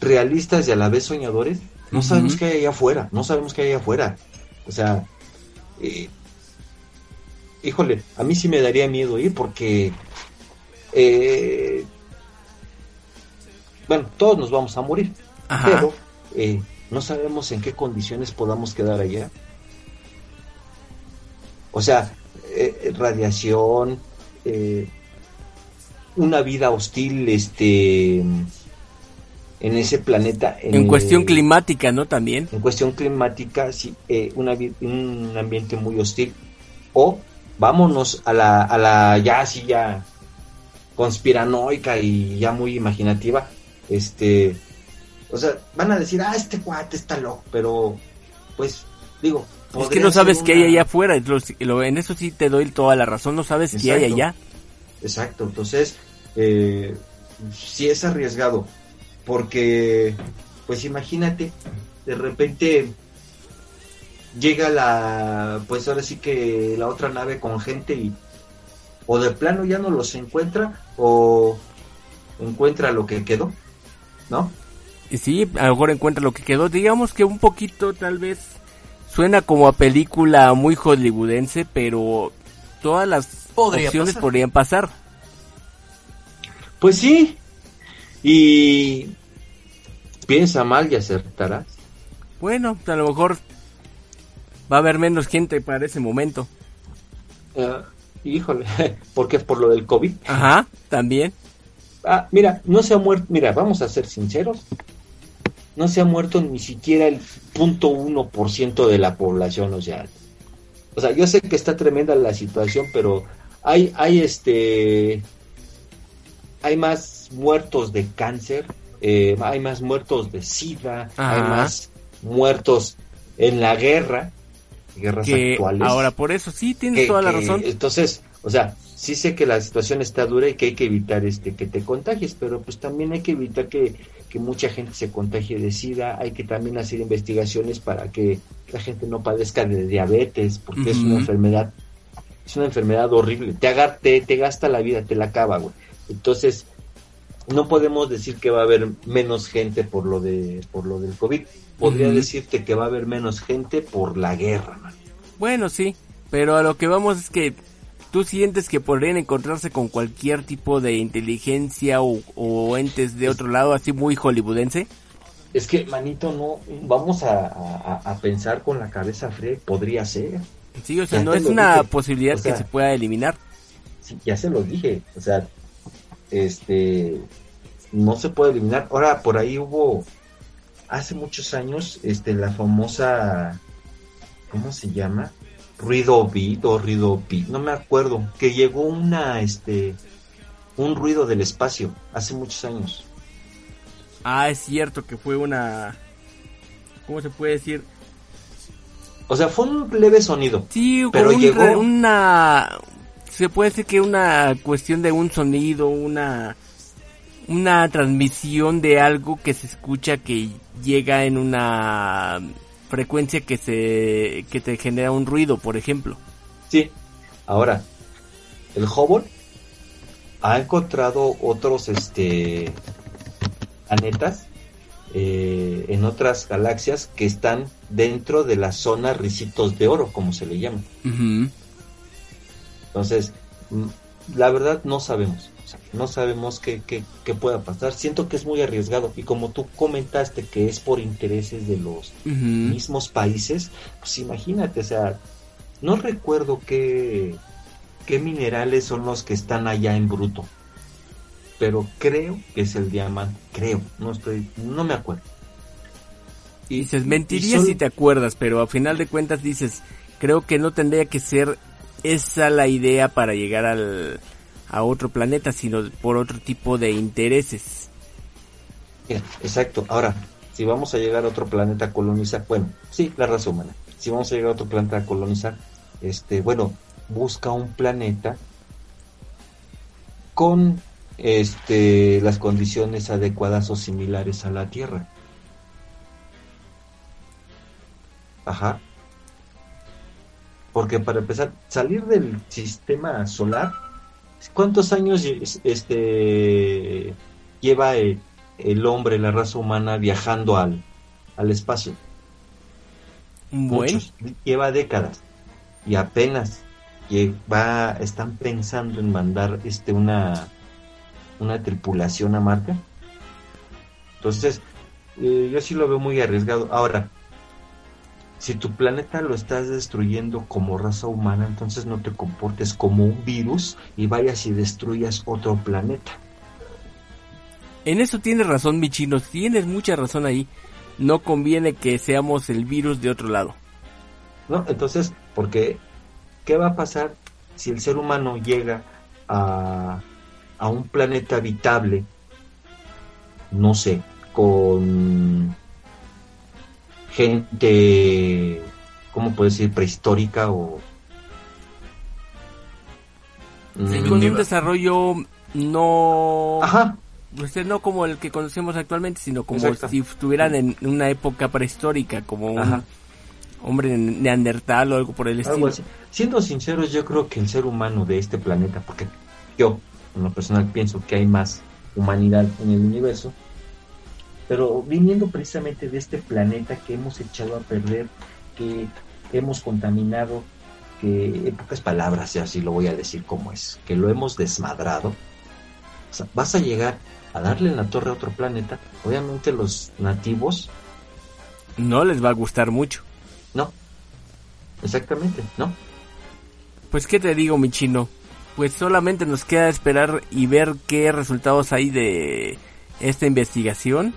realistas y a la vez soñadores, no sabemos qué hay allá afuera, no sabemos qué hay allá afuera. O sea, eh, híjole, a mí sí me daría miedo ir porque, bueno, todos nos vamos a morir, Ajá. pero eh, no sabemos en qué condiciones podamos quedar allá. O sea, eh, radiación, eh, una vida hostil, este, en ese planeta. En cuestión climática, ¿no? También. en cuestión climática, sí, eh, una un ambiente muy hostil. O vámonos a la, a la ya así ya conspiranoica y ya muy imaginativa. Este, o sea, van a decir, ah, este cuate está loco, pero pues digo, Es que no sabes ser qué hay una- allá afuera. en eso sí te doy toda la razón. No sabes qué hay Exacto. allá. Exacto, entonces eh, sí es arriesgado, porque pues imagínate, de repente llega la, pues ahora sí que la otra nave con gente y o de plano ya no los encuentra o encuentra lo que quedó, ¿no? Y sí, a lo mejor encuentra lo que quedó. Digamos que un poquito tal vez suena como a película muy hollywoodense, pero todas las Podría opciones pasar. podrían pasar. Pues sí, y piensa mal y acertarás. Bueno, a lo mejor va a haber menos gente para ese momento. Ah, híjole, porque por lo del COVID. Ajá, también. Ah, mira, no se ha muerto, mira, vamos a ser sinceros, no se ha muerto ni siquiera el punto uno por ciento de la población, o sea, o sea, yo sé que está tremenda la situación, pero hay, hay este, hay más muertos de cáncer, eh, hay más muertos de sida, hay más muertos en la guerra, guerras Que actuales. ahora por eso sí tienes que- toda la que- razón. Entonces, o sea, sí sé que la situación está dura y que hay que evitar este que te contagies, pero pues también hay que evitar que, que mucha gente se contagie de SIDA, hay que también hacer investigaciones para que la gente no padezca de diabetes, porque es una enfermedad, es una enfermedad horrible, te, agar- te, gasta la vida, te la acaba, güey. Entonces, no podemos decir que va a haber menos gente por lo de por lo del COVID. Podría decirte que va a haber menos gente por la guerra, man. Bueno, sí, pero a lo que vamos es que tú sientes que podrían encontrarse con cualquier tipo de inteligencia o, o entes de otro lado, así muy hollywoodense. Es que, manito, no, vamos a, a- a pensar con la cabeza fría, podría ser. Sí, o sea, Ya no es una dije. posibilidad O sea, que se pueda eliminar. Sí, ya se lo dije, o sea, este, no se puede eliminar. Ahora, por ahí hubo, hace muchos años, este, la famosa, ¿cómo se llama? Ruido beat o ruido beat, no me acuerdo, que llegó una, este, un ruido del espacio, hace muchos años. Ah, es cierto que fue una... ¿Cómo se puede decir? O sea, fue un leve sonido. Sí, Pero un llegó- una... Se puede decir que una cuestión de un sonido, una... Una transmisión de algo que se escucha que llega en una frecuencia que se que te genera un ruido, por ejemplo. Sí. Ahora, el Hubble ha encontrado otros este planetas eh, en otras galaxias que están dentro de la zona ricitos de oro, como se le llama. Entonces, mm, la verdad no sabemos. No sabemos qué, qué, qué pueda pasar. Siento que es muy arriesgado. Y como tú comentaste que es por intereses de los mismos países, pues imagínate, o sea, no recuerdo qué, qué minerales son los que están allá en bruto. pero creo que es el diamante. Creo, no estoy, no me acuerdo. Y dices, mentiría si te acuerdas, pero a final de cuentas dices, creo que no tendría que ser esa la idea para llegar al, a otro planeta, sino por otro tipo de intereses. exacto. Ahora, si vamos a llegar a otro planeta a colonizar, bueno, sí, la raza humana. Si vamos a llegar a otro planeta a colonizar, este, bueno, busca un planeta con este las condiciones adecuadas o similares a la Tierra. Ajá. Porque para empezar, salir del sistema solar, ¿cuántos años este lleva el, hombre, la raza humana, viajando al, al espacio? Muchos. Lleva décadas. Y apenas va, están pensando en mandar este una, una tripulación a Marte. Entonces, eh, yo sí lo veo muy arriesgado. Ahora, si tu planeta lo estás destruyendo como raza humana, entonces no te comportes como un virus y vayas y destruyas otro planeta. En eso tienes razón, mi chino, tienes mucha razón ahí. No conviene que seamos el virus de otro lado. No, entonces, porque ¿qué va a pasar si el ser humano llega a, a un planeta habitable, no sé, con gente, ¿cómo puedo decir? Prehistórica o... Sí, con un desarrollo no... Ajá. Pues, no como el que conocemos actualmente, sino como si estuvieran en una época prehistórica, como un hombre neandertal o algo por el estilo. Siendo sinceros, yo creo que el ser humano de este planeta, porque yo, en lo personal, pienso que hay más humanidad en el universo, pero viniendo precisamente de este planeta que hemos echado a perder, que hemos contaminado, que en pocas palabras, ya así lo voy a decir como es, que lo hemos desmadrado, o sea, vas a llegar a darle la torre a otro planeta, obviamente los nativos no les va a gustar mucho. No, exactamente, no. Pues qué te digo, mi chino, pues solamente nos queda esperar y ver qué resultados hay de esta investigación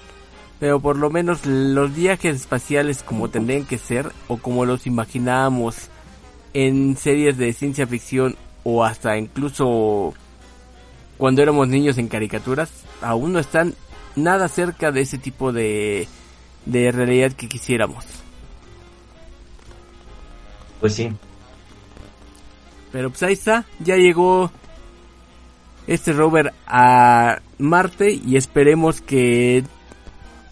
pero por lo menos los viajes espaciales como tendrían que ser o como los imaginábamos en series de ciencia ficción o hasta incluso cuando éramos niños en caricaturas, aún no están nada cerca de ese tipo de, de realidad que quisiéramos. Pues sí. Pero pues ahí está, ya llegó este rover a Marte y esperemos que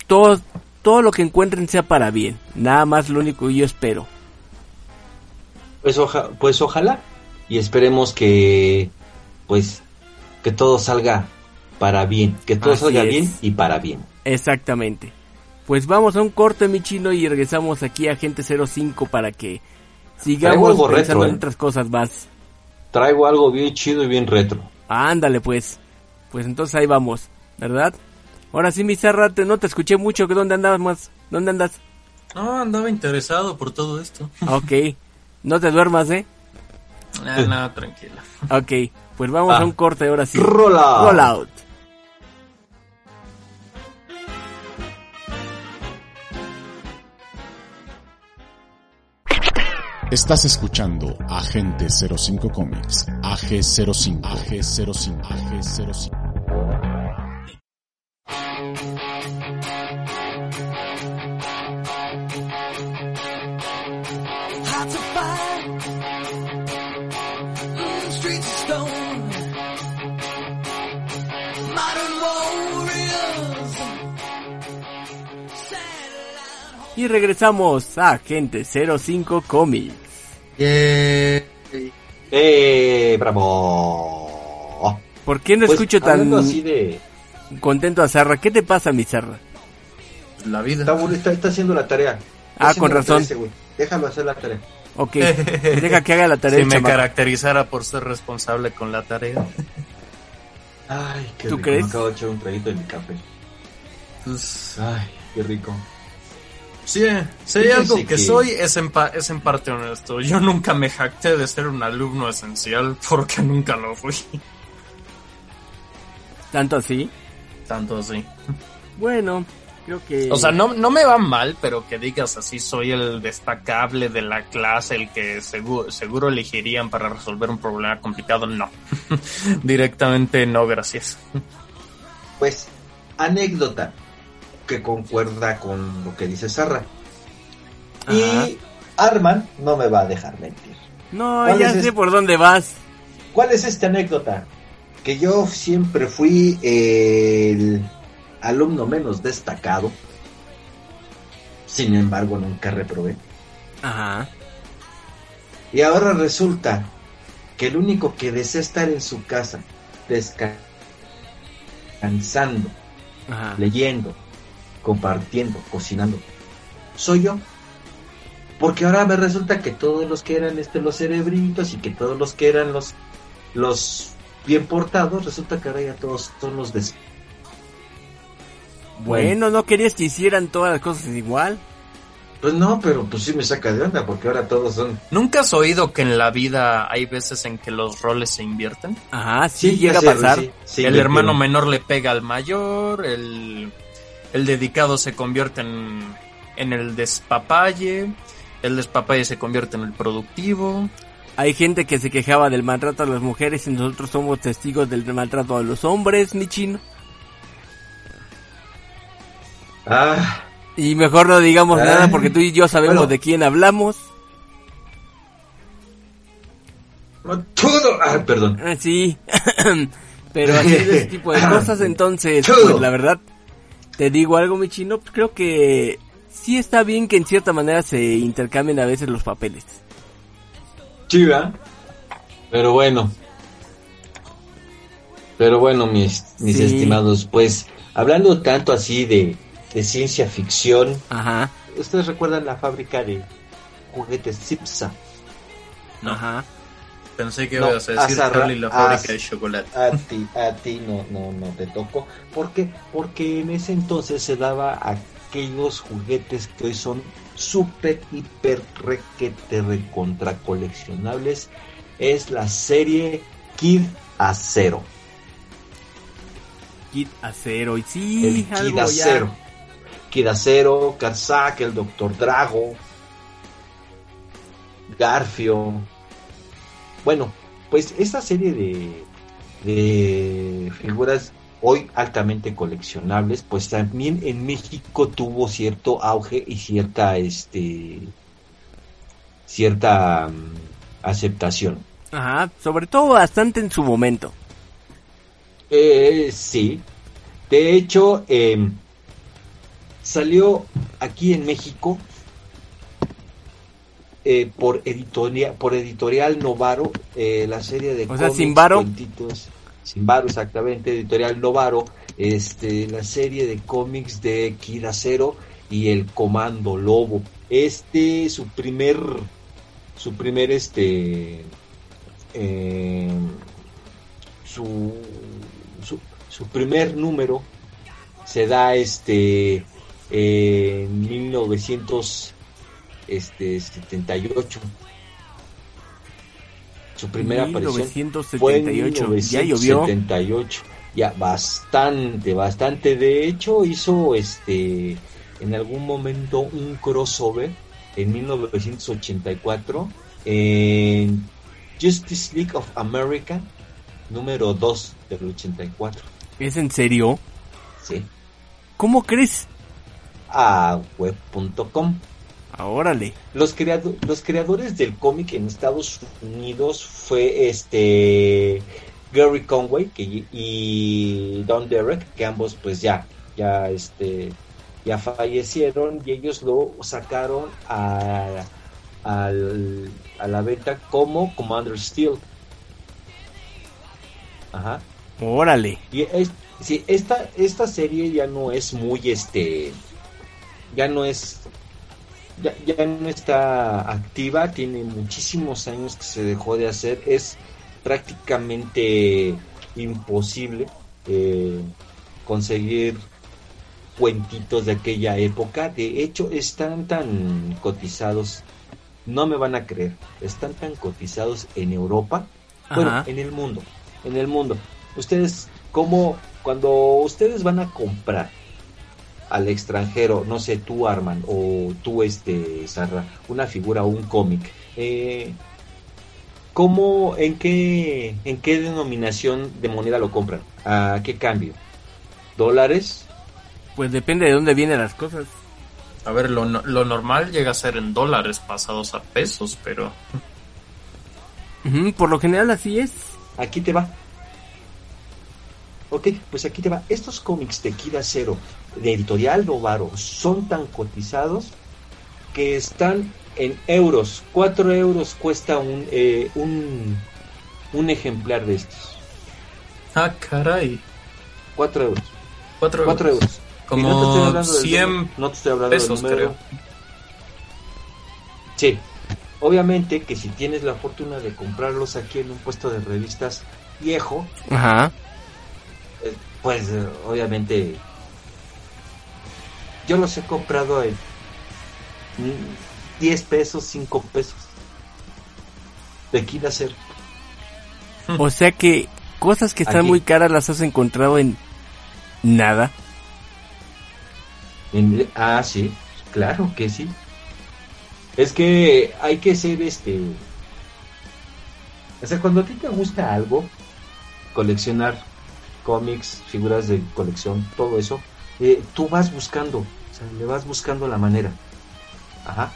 todo, todo lo que encuentren sea para bien. Nada más lo único que yo espero. Pues, pues ojalá y esperemos que pues que todo salga para bien, que todo salga bien y para bien. Exactamente. Pues vamos a un corte, mi chino, y regresamos aquí a Gente 05 para que sigamos pensando en ¿eh? otras cosas más. Traigo algo bien chido y bien retro. Ándale, pues. Pues entonces ahí vamos, ¿verdad? Ahora sí, mi Zarra, no te escuché mucho. ¿Dónde andabas más? ¿Dónde andas? No, andaba interesado por todo esto. Ok. No te duermas, ¿eh? Ah, no, tranquila. Ok. Pues vamos a un corte ahora sí. Roll out. Roll out. Estás escuchando Agente 05 Comics, AG05, AG05, AG05. Y regresamos a Gente 05 Comics. ¡Eh! ¡Bravo! ¿Por qué no pues, escucho tan contento a Zarra? ¿Qué te pasa, mi Zarra? La vida. Está, está, haciendo la tarea. ah, con razón. Déjalo hacer la tarea. Ok, deja que haga la tarea. Si me caracterizara por ser responsable con la tarea. Ay, qué ¿Tú rico. crees? Me acabo de echar un traguito de mi café. Pues... Ay, qué rico. Sí, si hay algo que, soy es en, es en parte honesto. Yo nunca me jacté de ser un alumno esencial porque nunca lo fui. ¿Tanto así? Tanto así. Bueno, creo que... O sea, no, no me va mal, pero que digas así, soy el destacable de la clase, el que seguro, seguro elegirían para resolver un problema complicado, no. Directamente no, gracias. Pues, anécdota que concuerda con lo que dice Sarra. Ajá. Y Arman no me va a dejar mentir. No, ¿Cuál ya es sé este? por dónde vas. ¿Cuál es esta anécdota? Que yo siempre fui el alumno menos destacado. Sin embargo, nunca reprobé. Ajá. Y ahora resulta que el único que desea estar en su casa, descansando, Ajá. leyendo, compartiendo, cocinando, soy yo. Porque ahora me resulta que todos los que eran este los cerebritos y que todos los que eran los los bien portados, resulta que ahora ya todos son los des Bueno, ¿no querías que hicieran todas las cosas igual? Pues no, pero pues sí me saca de onda porque ahora todos son ¿Nunca has oído que en la vida hay veces en que los roles se invierten? Ajá, sí, llega a pasar. sí, sí, el hermano quiero. menor le pega al mayor, el, el dedicado se convierte en, en el despapalle, el despapalle se convierte en el productivo. Hay gente que se quejaba del maltrato a las mujeres y nosotros somos testigos del maltrato a los hombres, mi chino. Ah, Y mejor no digamos nada porque tú y yo sabemos Bueno. de quién hablamos. todo, ah, perdón. Ah, sí. Pero así de ese tipo de cosas, entonces, pues la verdad, te digo algo, mi chino, creo que sí está bien que en cierta manera se intercambien a veces los papeles. Chiva. Pero bueno. Pero bueno, mis, mis Sí. estimados, pues hablando tanto así de, de ciencia ficción, Ajá, ¿ustedes recuerdan la fábrica de juguetes Cipsa? No. Pensé que No, ibas a decir Charlie la fábrica de chocolate. A ti, a ti no, no, no te tocó. ¿Por qué? Porque en ese entonces se daba aquellos juguetes que hoy son súper, hiper, requete, recontra coleccionables. Es la serie Kid Acero. Kid Acero, y sí, el Kid algo ya. Acero. Kid Acero, Kazak, el Doctor Drago, Garfio. Bueno, pues esta serie de, de figuras hoy altamente coleccionables, pues también en México tuvo cierto auge y cierta, este, cierta mm, aceptación. Ajá, sobre todo bastante en su momento. Eh, sí. De hecho, eh, salió aquí en México eh, por editorial, por editorial Novaro, eh, la serie de O sea, cómics, ¿sin varo? cuentitos- sin varo, exactamente, editorial Novaro, este, la serie de cómics de Kid Acero y el Comando Lobo. Este, su primer, su primer, este, eh, su, su, su primer número se da este en 1978 su primera aparición fue en 1978. Ya llovió. 1978 ya bastante bastante de hecho hizo este en algún momento un crossover en 1984 en Justice League of America número 2 del 84 ¿Es en serio? sí ¿Cómo crees? a web.com Órale. los, creado- los creadores del cómic en Estados Unidos fue este Gary Conway que, y Don Derek, que ambos pues ya, ya este ya fallecieron y ellos lo sacaron a, a la venta como Commander Steel. Ajá. Órale. Y es, sí, esta, esta serie ya no es muy este. Ya no es. Ya, ya no está activa, tiene muchísimos años que se dejó de hacer. Es prácticamente imposible eh, conseguir cuentitos de aquella época. De hecho, están tan cotizados. No me van a creer. Están tan cotizados en Europa. Bueno, en el mundo. En el mundo. Ustedes ¿Cómo, cuando ustedes van a comprar al extranjero, no sé, tú Arman o tú este Sarra, una figura o un cómic, eh, ¿cómo, en qué, en qué denominación de moneda lo compran? ¿A qué cambio? ¿Dólares? Pues depende de dónde vienen las cosas. A ver, lo, lo normal llega a ser en dólares pasados a pesos, pero por lo general así es. Aquí te va. Ok, pues aquí te va. Estos cómics de Kira Cero, de Editorial Novaro, son tan cotizados que están en euros. 4 euros cuesta un, eh, un, un ejemplar de estos. ah, caray, 4 euros. cuatro, 4 euros. Y Como no te estoy hablando del 100 número, no te estoy hablando del pesos, número. creo. Sí. Obviamente que si tienes la fortuna de comprarlos aquí en un puesto de revistas viejo, Ajá. Eh, Pues eh, obviamente yo los he comprado en mm, 10 pesos, 5 pesos. De Kira Cero. O sea que cosas que están Aquí. muy caras las has encontrado en nada. En- ah, sí, claro que sí. Es que hay que ser este. O sea, cuando a ti te gusta algo, coleccionar cómics, figuras de colección, todo eso, eh, tú vas buscando, o sea, le vas buscando la manera. Ajá.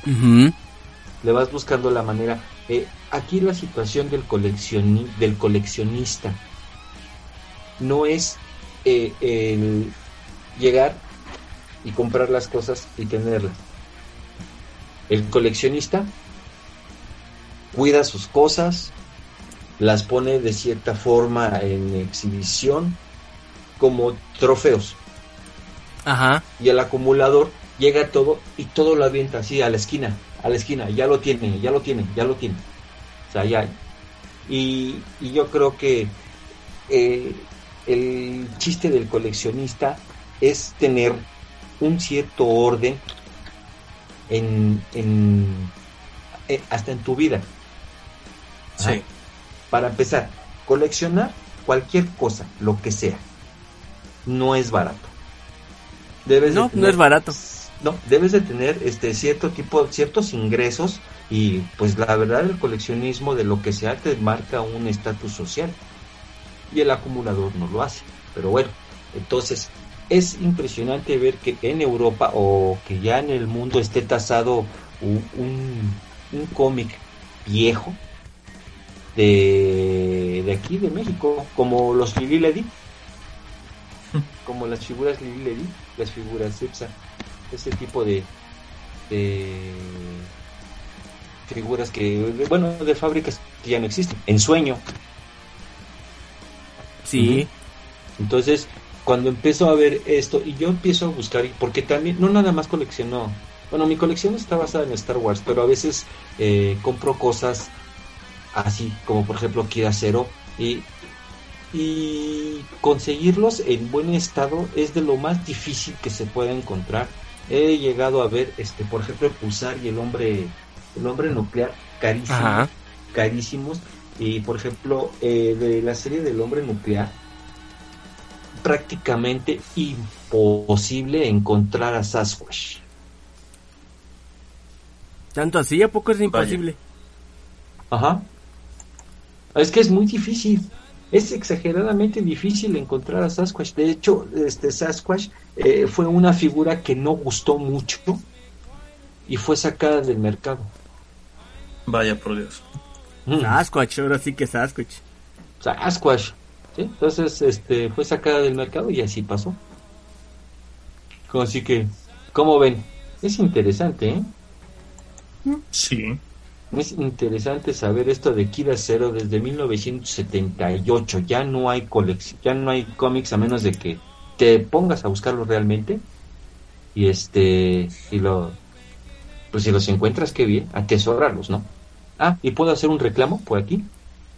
Le vas buscando la manera. Eh, aquí la situación del, coleccioni- del coleccionista no es eh, el llegar y comprar las cosas y tenerlas. El coleccionista cuida sus cosas, las pone de cierta forma en exhibición como trofeos Ajá. y el acumulador llega todo y todo lo avienta así a la esquina, a la esquina, ya lo tiene, ya lo tiene, ya lo tiene. O sea, ya. Y, y yo creo que eh, el chiste del coleccionista es tener un cierto orden en, en eh, hasta en tu vida. Ajá. Sí. Para empezar, coleccionar cualquier cosa, lo que sea, no es barato. Debes de No, no tener- es barato. no, debes de tener este cierto tipo, ciertos ingresos y pues la verdad el coleccionismo de lo que sea te marca un estatus social y el acumulador no lo hace. Pero bueno, entonces es impresionante ver que en Europa o que ya en el mundo esté tasado un, un, un cómic viejo de, de aquí de México, como los Lili Ledi, como las figuras Lili Ledi, las figuras Ipsa ese tipo de, de figuras que, bueno, de fábricas que ya no existen, en sueño. Sí. Entonces, cuando empiezo a ver esto, y yo empiezo a buscar, porque también, no nada más colecciono, bueno, mi colección está basada en Star Wars, pero a veces eh, compro cosas así, como por ejemplo Kira Zero, y, y conseguirlos en buen estado es de lo más difícil que se puede encontrar. He llegado a ver, este, por ejemplo, el Pulsar y el hombre, el hombre nuclear, carísimos, Ajá. carísimos. Y por ejemplo, eh, de la serie del hombre nuclear, prácticamente imposible encontrar a Sasquatch. Tanto así, ¿a poco es imposible? Ajá. Es que es muy difícil. Es exageradamente difícil encontrar a Sasquatch. De hecho, este Sasquatch eh, fue una figura que no gustó mucho y fue sacada del mercado. Vaya por Dios. Mm. Sasquatch, ahora sí que Sasquatch. Sasquatch. ¿sí? Entonces, este, fue sacada del mercado y así pasó. Así que, ¿cómo ven? Es interesante, ¿eh? Sí. Es interesante saber esto de Kira Zero desde 1978. Ya no hay colección, ya no hay cómics a menos de que te pongas a buscarlos realmente y este y lo pues si los encuentras qué bien, atesórralos, ¿no? Ah, y puedo hacer un reclamo por aquí.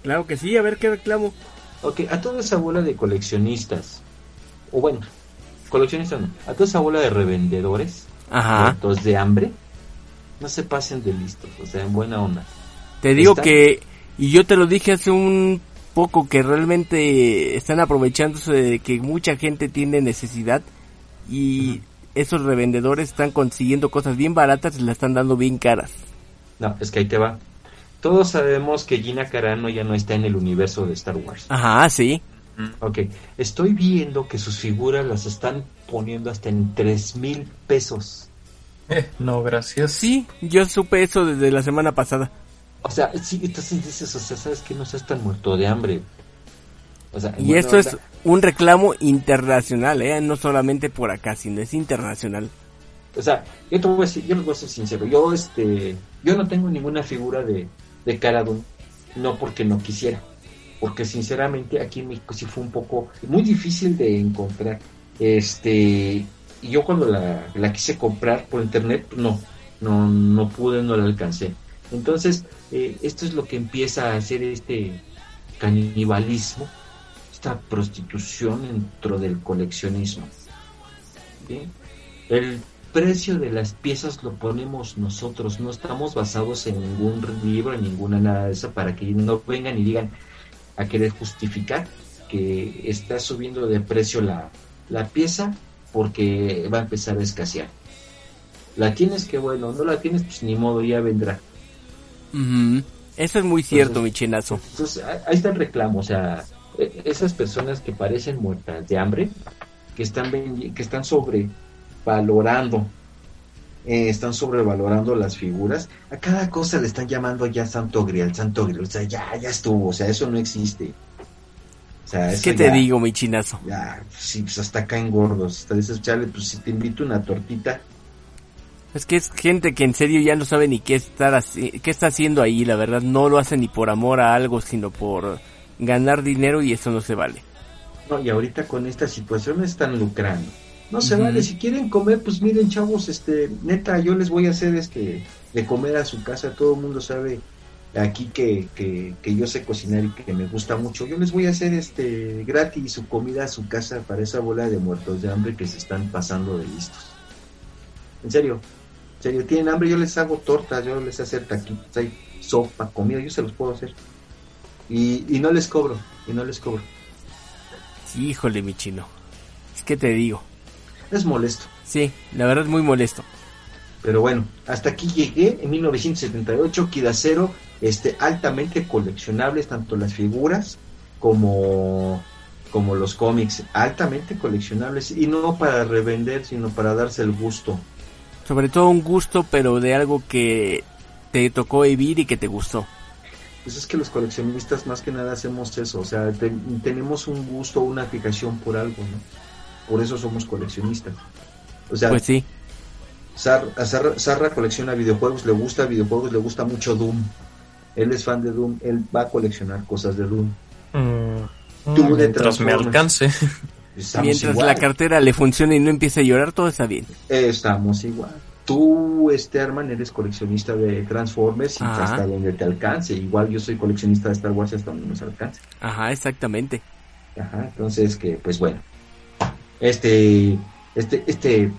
Claro que sí, a ver qué reclamo. Ok, a toda esa bola de coleccionistas, o bueno, coleccionistas no, a toda esa bola de revendedores, Ajá. de hambre, no se pasen de listos, o sea, en buena onda. Te digo ¿Está? que, y yo te lo dije hace un poco que realmente están aprovechándose de que mucha gente tiene necesidad y esos revendedores están consiguiendo cosas bien baratas y las están dando bien caras. No, es que ahí te va. Todos sabemos que Gina Carano ya no está en el universo de Star Wars. Ajá, sí. Ok, estoy viendo que sus figuras las están poniendo hasta en tres mil pesos. Eh, no, gracias. Sí, yo supe eso desde la semana pasada. O sea, sí, entonces dices, o sea, ¿sabes que No seas tan muerto de hambre. O sea, y esto es un reclamo internacional, ¿eh? No solamente por acá, sino es internacional. O sea, yo te voy a decir, yo les voy a ser sincero, yo este, yo no tengo ninguna figura de, de Cara no porque no quisiera, porque sinceramente aquí en México sí fue un poco, muy difícil de encontrar. Este, y yo cuando la, la quise comprar por internet, no, no, no pude, no la alcancé. Entonces, eh, esto es lo que empieza a hacer este canibalismo, esta prostitución dentro del coleccionismo. El precio de las piezas lo ponemos nosotros, no estamos basados en ningún libro, en ninguna nada de eso, para que no vengan y digan a querer justificar que está subiendo de precio la, la pieza porque va a empezar a escasear. La tienes que, bueno, no la tienes, pues ni modo, ya vendrá. Eso es muy cierto, mi chinazo. Entonces, ahí está el reclamo, o sea, e, esas personas que parecen muertas de hambre, que están, que están sobrevalorando, eh, están sobrevalorando las figuras, a cada cosa le están llamando ya Santo Grial, Santo Grial, o sea, ya, ya estuvo, o sea, eso no existe. O sea, ¿Qué te digo, mi chinazo? Ya, sí, pues hasta caen gordos. Hasta dices, chale, pues si te invito una tortita, es que es gente que en serio ya no sabe ni qué, estar qué está haciendo ahí, la verdad no lo hace ni por amor a algo, sino por ganar dinero y eso no se vale. No, y ahorita con esta situación están lucrando. No se vale, si quieren comer, pues miren chavos, este, neta, yo les voy a hacer este de comer a su casa, todo el mundo sabe aquí que, que, que, yo sé cocinar y que me gusta mucho, yo les voy a hacer este gratis su comida a su casa para esa bola de muertos de hambre que se están pasando de listos. En serio, serio, tienen hambre, yo les hago tortas, yo les hacer taquitos, hay sopa, comida, yo se los puedo hacer. Y, y no les cobro, y no les cobro. Híjole, mi chino. Es que te digo. Es molesto. Sí, la verdad es muy molesto. Pero bueno, hasta aquí llegué en 1978, Kidacero, este, altamente coleccionables, tanto las figuras como, como los cómics, altamente coleccionables, y no para revender, sino para darse el gusto sobre todo un gusto, pero de algo que te tocó vivir y que te gustó. Pues es que los coleccionistas más que nada hacemos eso, o sea, tenemos un gusto, una fijación por algo, ¿no? Por eso somos coleccionistas. O sea, pues sí. Sarra, colecciona videojuegos, le gusta videojuegos, le gusta mucho Doom. Él es fan de Doom, él va a coleccionar cosas de Doom. Mm, Tú mientras me alcance. Mientras la cartera le funcione y no empiece a llorar, todo está bien. Estamos igual. Tú, este Arman, eres coleccionista de Transformers y hasta donde te alcance. Igual yo soy coleccionista de Star Wars hasta donde nos alcance. Ajá, exactamente. Ajá, entonces que, pues bueno. Este, este, este,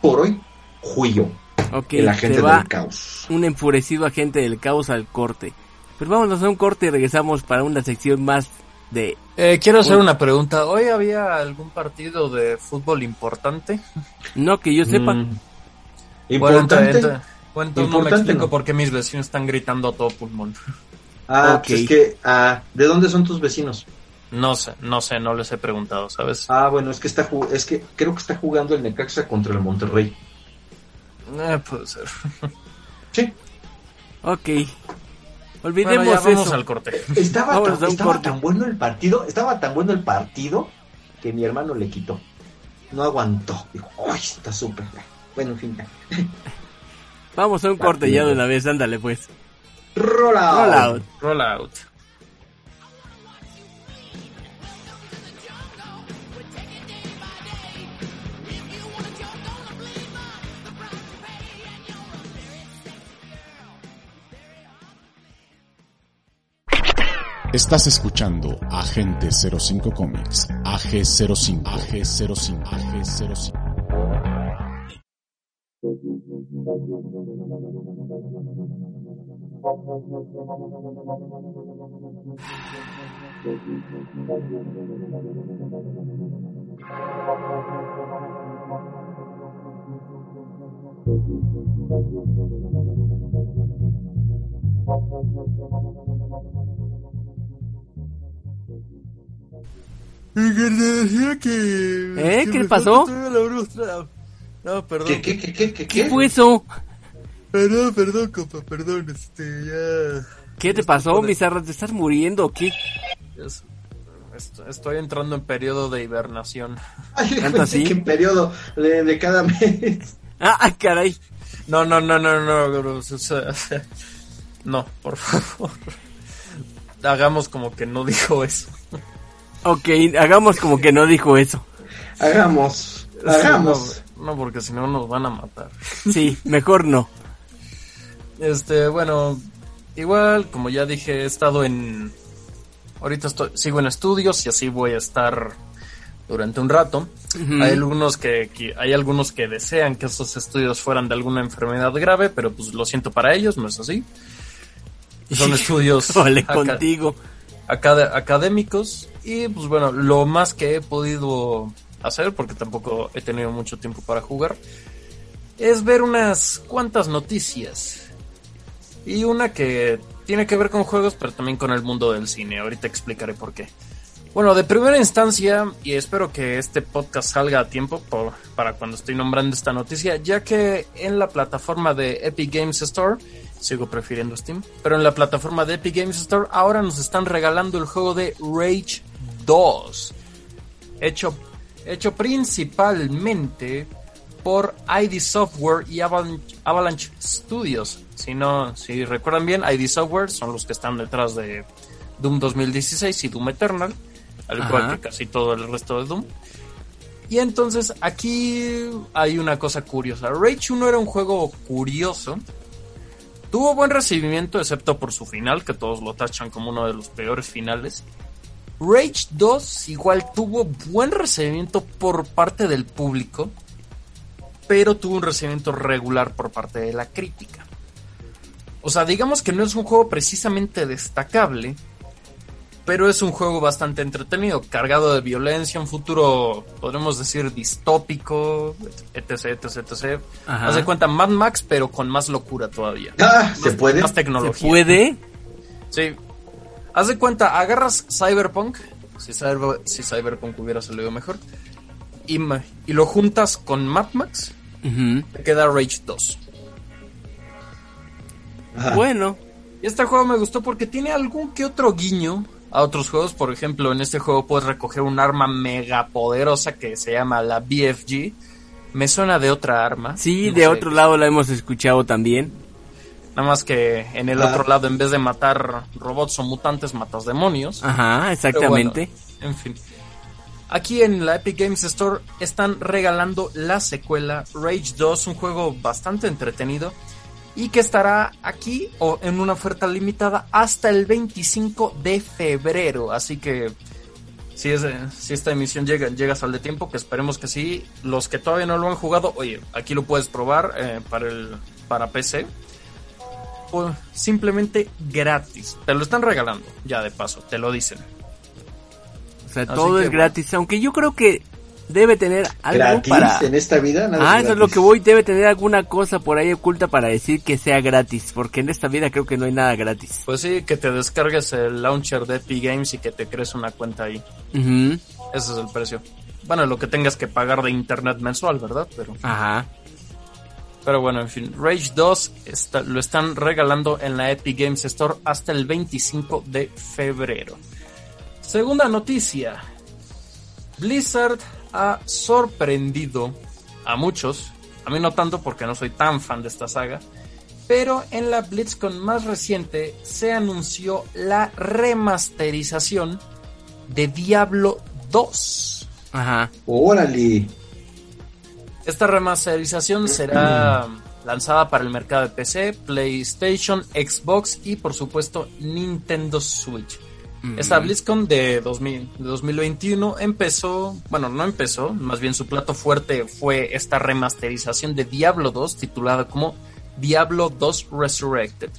por hoy, Juillo. Ok, el agente del caos. Un enfurecido agente del caos al corte. Pues vamos a hacer un corte y regresamos para una sección más de... Eh, quiero hacer una pregunta. ¿Hoy había algún partido de fútbol importante? No, que yo sepa. Mm. ¿Importante? Bueno, no me explico por qué mis vecinos están gritando a todo pulmón. Ah, pues es que, ah, ¿de dónde son tus vecinos? No sé, no sé, no les he preguntado, ¿sabes? Ah, bueno, es que está es que creo que está jugando el Necaxa contra el Monterrey. Eh, puede ser. sí. Ok. Olvidemos vamos al corte. Estaba, tan, tan bueno el partido, estaba tan bueno el partido que mi hermano le quitó. No aguantó. Dijo, ¡ay, está súper! Bueno, en fin. Vamos a un corte ya de una vez, ándale pues. Roll out. Roll out. Roll out. Estás escuchando Agente 05 Comics, AG05, AG05, AG05. ¿Eh? ¿Qué le pasó? No, perdón. ¿Qué, qué, qué, qué, qué, ¿Qué fue eso? Perdón, perdón, compa, perdón, este, ya... ¿Qué te pasó, Bizarra? ¿Te estás muriendo o qué? Es- est- Estoy entrando en periodo de hibernación. Ay, yo ¿Tanto pensé así? que en periodo de, de cada mes. Ah, ah, caray. No, no, no, no, no, Bruce, o sea, no, por favor. Hagamos como que no dijo eso. Ok, hagamos como que no dijo eso. Hagamos, hagamos. No, no, porque si no nos van a matar. Sí, mejor no. Este, bueno, igual, como ya dije, he estado en... Ahorita estoy, sigo en estudios y así voy a estar durante un rato. Hay algunos que, que- hay algunos que desean que esos estudios fueran de alguna enfermedad grave, pero pues lo siento para ellos, no es así. Son estudios Vale, aca- contigo. Acad- académicos y pues bueno, lo más que he podido hacer, porque tampoco he tenido mucho tiempo para jugar, es ver unas cuantas noticias. Y una que tiene que ver con juegos, pero también con el mundo del cine. Ahorita explicaré por qué. Bueno, de primera instancia, y espero que este podcast salga a tiempo por- para cuando estoy nombrando esta noticia, ya que en la plataforma de Epic Games Store, sigo prefiriendo Steam, pero en la plataforma de Epic Games Store ahora nos están regalando el juego de Rage 2, hecho, hecho principalmente por ID Software y Avalanche, Avalanche Studios. Si no, si recuerdan bien, ID Software son los que están detrás de Doom 2016 y Doom Eternal, al igual que casi todo el resto de Doom. Y entonces aquí hay una cosa curiosa. Rage 1 era un juego curioso. Tuvo buen recibimiento, excepto por su final, que todos lo tachan como uno de los peores finales. Rage 2 igual tuvo buen recibimiento por parte del público, pero tuvo un recibimiento regular por parte de la crítica. O sea, digamos que no es un juego precisamente destacable, pero es un juego bastante entretenido, cargado de violencia, un futuro, podremos decir, distópico, etc, etc, etc. Ajá. Haz de cuenta Mad Max, pero con más locura todavía. Ah, ¿se puede? Más ¿Se tecnología. puede? Sí. Haz de cuenta, agarras Cyberpunk, si, Cyber- si Cyberpunk hubiera salido mejor, y, lo juntas con Mad Max, te queda Rage 2. Ajá. Bueno, Y este juego me gustó porque tiene algún que otro guiño a otros juegos. Por ejemplo, en este juego puedes recoger un arma mega poderosa que se llama la BFG. Me suena de otra arma. sí, No de sé. otro lado la hemos escuchado también. Nada más que en el Ah. otro lado, en vez de matar robots o mutantes, matas demonios. Ajá, exactamente. Bueno, en fin. Aquí en la Epic Games Store están regalando la secuela Rage 2, un juego bastante entretenido y que estará aquí o en una oferta limitada hasta el 25 de febrero. Así que si, es, si esta emisión llega, llega a sal de tiempo, que esperemos que sí, los que todavía no lo han jugado, oye, aquí lo puedes probar eh, para, el, para PC. O simplemente gratis. Te lo están regalando, ya de paso, te lo dicen. O sea, Así todo que, es gratis, aunque yo creo que debe tener algo ¿Gratis para... en esta vida? Nada Ah, es eso es lo que voy, debe tener alguna cosa por ahí oculta para decir que sea gratis, porque en esta vida creo que no hay nada gratis. Pues sí, que te descargues el launcher de Epic Games y que te crees una cuenta ahí. Ujú, Ese es el precio. Bueno, lo que tengas que pagar de internet mensual, ¿verdad? Pero, Ajá. pero bueno, en fin. Rage 2 está- lo están regalando en la Epic Games Store hasta el 25 de febrero. Segunda noticia. Blizzard ha sorprendido a muchos. A mí no tanto porque no soy tan fan de esta saga. Pero en la BlizzCon más reciente se anunció la remasterización de Diablo 2. Ajá. Órale. Esta remasterización será lanzada para el mercado de PC, PlayStation, Xbox y por supuesto Nintendo Switch. Esta BlizzCon de, 2000, de 2021 empezó, bueno, no empezó, más bien su plato fuerte fue esta remasterización de Diablo 2 titulada como Diablo 2 Resurrected,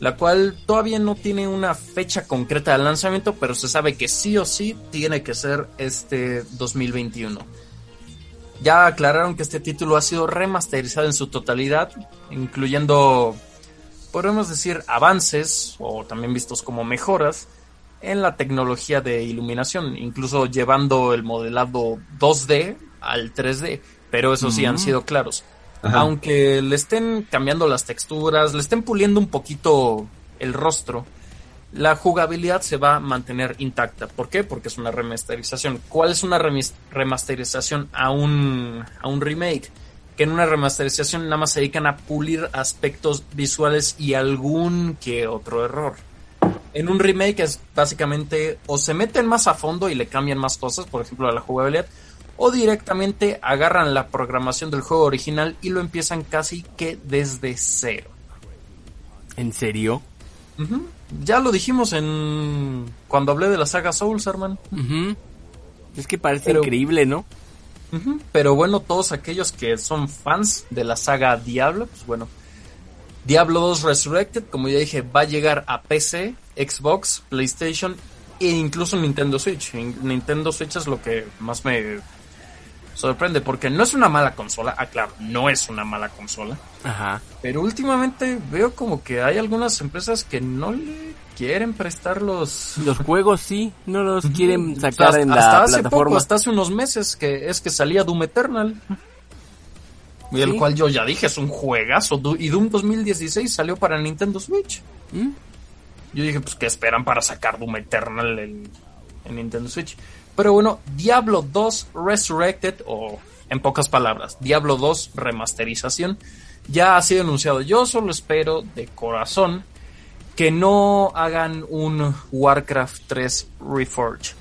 la cual todavía no tiene una fecha concreta de lanzamiento, pero se sabe que sí o sí tiene que ser este 2021. Ya aclararon que este título ha sido remasterizado en su totalidad, incluyendo, podemos decir, avances o también vistos como mejoras en la tecnología de iluminación, incluso llevando el modelado 2D al 3D, pero eso sí han sido claros. Ajá. Aunque le estén cambiando las texturas, le estén puliendo un poquito el rostro, la jugabilidad se va a mantener intacta. ¿Por qué? Porque es una remasterización. ¿Cuál es una remasterización a un, a un remake? Que en una remasterización nada más se dedican a pulir aspectos visuales y algún que otro error. En un remake es básicamente o se meten más a fondo y le cambian más cosas, por ejemplo a la jugabilidad, o directamente agarran la programación del juego original y lo empiezan casi que desde cero. ¿En serio? Ya lo dijimos en cuando hablé de la saga Souls, hermano. Es que parece Pero- increíble, ¿no? Pero bueno, todos aquellos que son fans de la saga Diablo, pues bueno. Diablo 2 Resurrected, como ya dije, va a llegar a PC, Xbox, PlayStation e incluso Nintendo Switch. In- Nintendo Switch es lo que más me sorprende, porque no es una mala consola. Ah, claro, no es una mala consola. Ajá. Pero últimamente veo como que hay algunas empresas que no le quieren prestar los... Los juegos sí, no los quieren Hasta- sacar en hasta la hace plataforma. poco, hasta hace unos meses que es que salía Doom Eternal. Y el cual yo ya dije, es un juegazo. Y Doom 2016 salió para Nintendo Switch. ¿Mm? Yo dije, pues, ¿qué esperan para sacar Doom Eternal en, en Nintendo Switch? Pero bueno, Diablo 2 Resurrected, o en pocas palabras, Diablo 2 Remasterización, ya ha sido anunciado. Yo solo espero de corazón que no hagan un Warcraft 3 Reforge.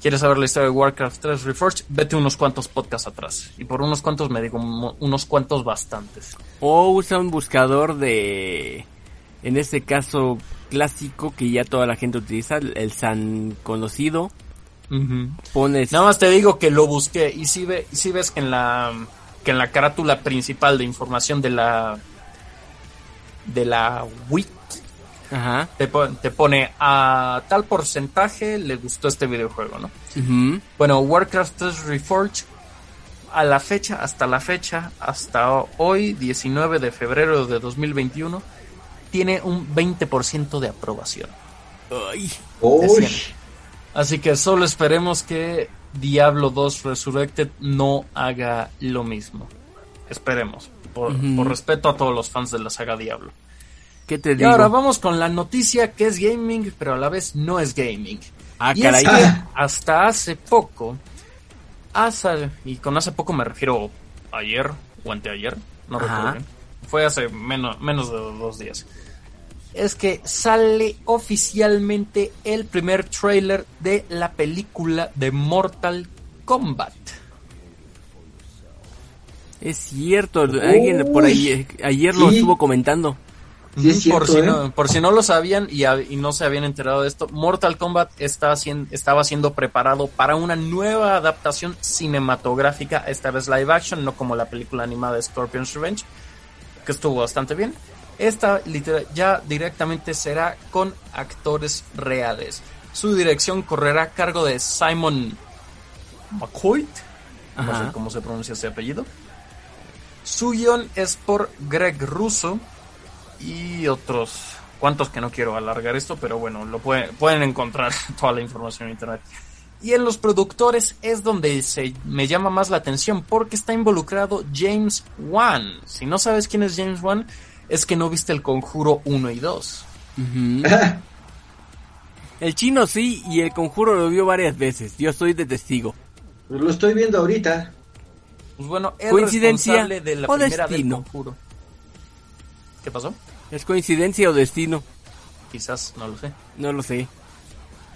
¿Quieres saber la historia de Warcraft 3 Reforged? Vete unos cuantos podcasts atrás. Y por unos cuantos me digo unos cuantos bastantes. O usa un buscador de, en este caso clásico que ya toda la gente utiliza, el San conocido. Pones Nada más te digo que lo busqué y si, ve, si ves que en la que en la carátula principal de información de la de la wiki Ajá. te, pon- te pone a tal porcentaje le gustó este videojuego, ¿no? Bueno, Warcraft 3 Reforged a la fecha, hasta la fecha, hasta hoy, 19 de febrero de 2021, tiene un 20% de aprobación. Ay. Así que solo esperemos que Diablo 2 Resurrected no haga lo mismo. Esperemos, por, respeto a todos los fans de la saga Diablo. ¿qué te Y digo? ahora vamos con la noticia que es gaming, pero a la vez no es gaming. Ah, y caray. es que hasta hace poco, hasta, y con hace poco me refiero ayer o anteayer, no Ajá. recuerdo bien. Fue hace menos, menos de dos días. Es que sale oficialmente el primer trailer de la película de Mortal Kombat. Es cierto, alguien por ahí ayer lo Sí. estuvo comentando. Sí es por, si ¿eh? no, por si no lo sabían y, a- y no se habían enterado de esto, Mortal Kombat está estaba siendo preparado para una nueva adaptación cinematográfica, esta vez live action, no como la película animada Scorpion's Revenge, que estuvo bastante bien. Esta literal, ya directamente será con actores reales. Su dirección correrá a cargo de Simon McCoy, no Ajá. sé cómo se pronuncia ese apellido. Su guion es por Greg Russo y otros cuantos que no quiero alargar esto, pero bueno, lo pueden, pueden encontrar toda la información en internet. Y en los productores es donde se me llama más la atención porque está involucrado James Wan. Si no sabes quién es James Wan, es que no viste el Conjuro 1 y 2. Ujú. El chino sí, y el conjuro lo vio varias veces. Yo estoy de testigo. Lo estoy viendo ahorita. Pues bueno, el ¿Coincidencia responsable de la o primera del destino? Conjuro. ¿Qué pasó? ¿Es coincidencia o destino? Quizás, no lo sé. No lo sé.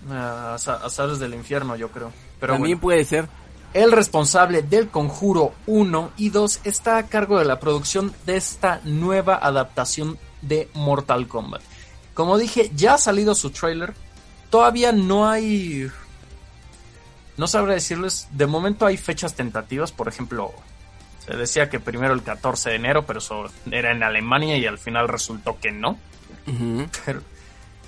Aza- azares del infierno, yo creo. Pero También bueno. puede ser. El responsable del Conjuro 1 y 2 está a cargo de la producción de esta nueva adaptación de Mortal Kombat. Como dije, ya ha salido su trailer todavía no hay... No sabré decirles, de momento hay fechas tentativas, por ejemplo, se decía que primero el 14 de enero, pero eso era en Alemania y al final resultó que no. Ujú. Pero,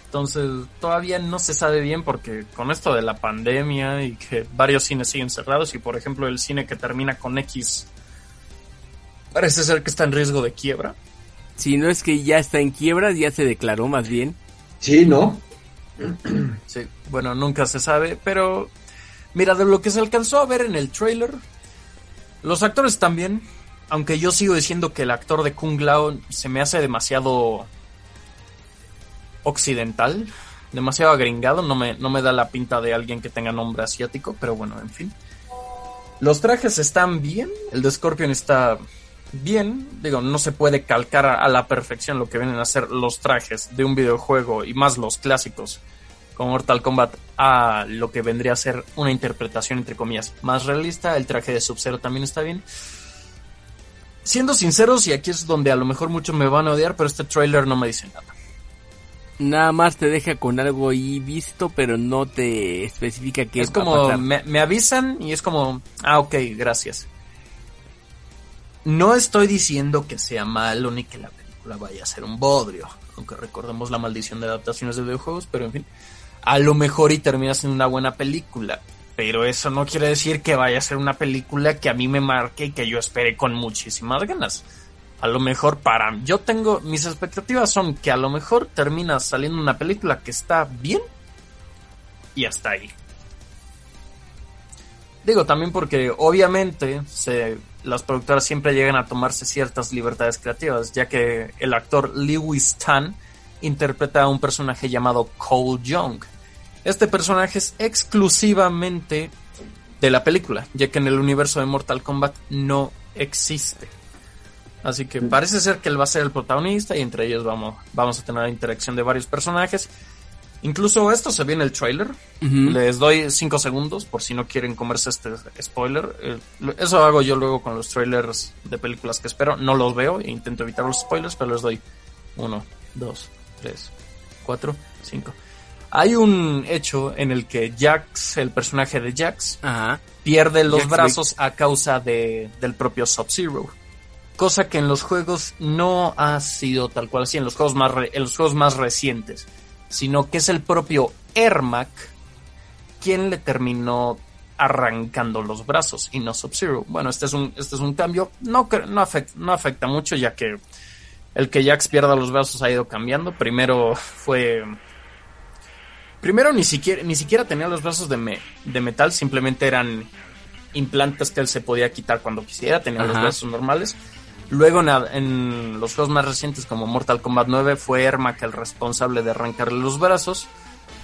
entonces todavía no se sabe bien porque con esto de la pandemia y que varios cines siguen cerrados y por ejemplo el cine que termina con X parece ser que está en riesgo de quiebra. Si no es que ya está en quiebra, ya se declaró más bien. Sí, ¿no? Sí, bueno, nunca se sabe, pero mira, de lo que se alcanzó a ver en el trailer, los actores también, aunque yo sigo diciendo que el actor de Kung Lao se me hace demasiado occidental, demasiado agringado, no me, no me da la pinta de alguien que tenga nombre asiático, pero bueno, en fin. Los trajes están bien, el de Scorpion está bien, digo, no se puede calcar a, a la perfección lo que vienen a ser los trajes de un videojuego y más los clásicos como Mortal Kombat a lo que vendría a ser una interpretación entre comillas más realista, el traje de Sub-Zero también está bien. Siendo sinceros, y aquí es donde a lo mejor muchos me van a odiar, pero este trailer no me dice nada. Nada más te deja con algo ahí visto, pero no te especifica qué es a como, me, me avisan y es como, ah, ok, gracias. No estoy diciendo que sea malo ni que la película vaya a ser un bodrio, aunque recordemos la maldición de adaptaciones de videojuegos, pero en fin, a lo mejor y termina siendo una buena película, pero eso no quiere decir que vaya a ser una película que a mí me marque y que yo espere con muchísimas ganas. A lo mejor para yo tengo mis expectativas son que a lo mejor termina saliendo una película que está bien y hasta ahí. Digo también porque obviamente las productoras siempre llegan a tomarse ciertas libertades creativas, ya que el actor Lewis Tan interpreta a un personaje llamado Cole Young. Este personaje es exclusivamente de la película, ya que en el universo de Mortal Kombat no existe. Así que parece ser que él va a ser el protagonista y entre ellos vamos, vamos a tener la interacción de varios personajes. Incluso esto se ve en el trailer. Les doy 5 segundos por si no quieren comerse este spoiler. Eh, Eso hago yo luego con los trailers de películas que espero. No los veo e intento evitar los spoilers, pero les doy 1, 2, 3, 4, 5. Hay un hecho en el que Jax, el personaje de Jax, Ajá. pierde los Jax brazos a causa de, del propio Sub-Zero. Cosa que en los juegos no ha sido tal cual así, en los juegos más, re- en los juegos más recientes. Sino que es el propio Ermac quien le terminó arrancando los brazos y no Sub-Zero. Bueno, este es un, este es un cambio. No, no, afecta, no afecta mucho ya que el que Jax pierda los brazos ha ido cambiando. Primero fue... Primero ni siquiera, ni siquiera tenía los brazos de, me- de metal, simplemente eran implantes que él se podía quitar cuando quisiera, tenía los brazos normales. Luego en, los juegos más recientes como Mortal Kombat 9 fue Ermac el responsable de arrancarle los brazos.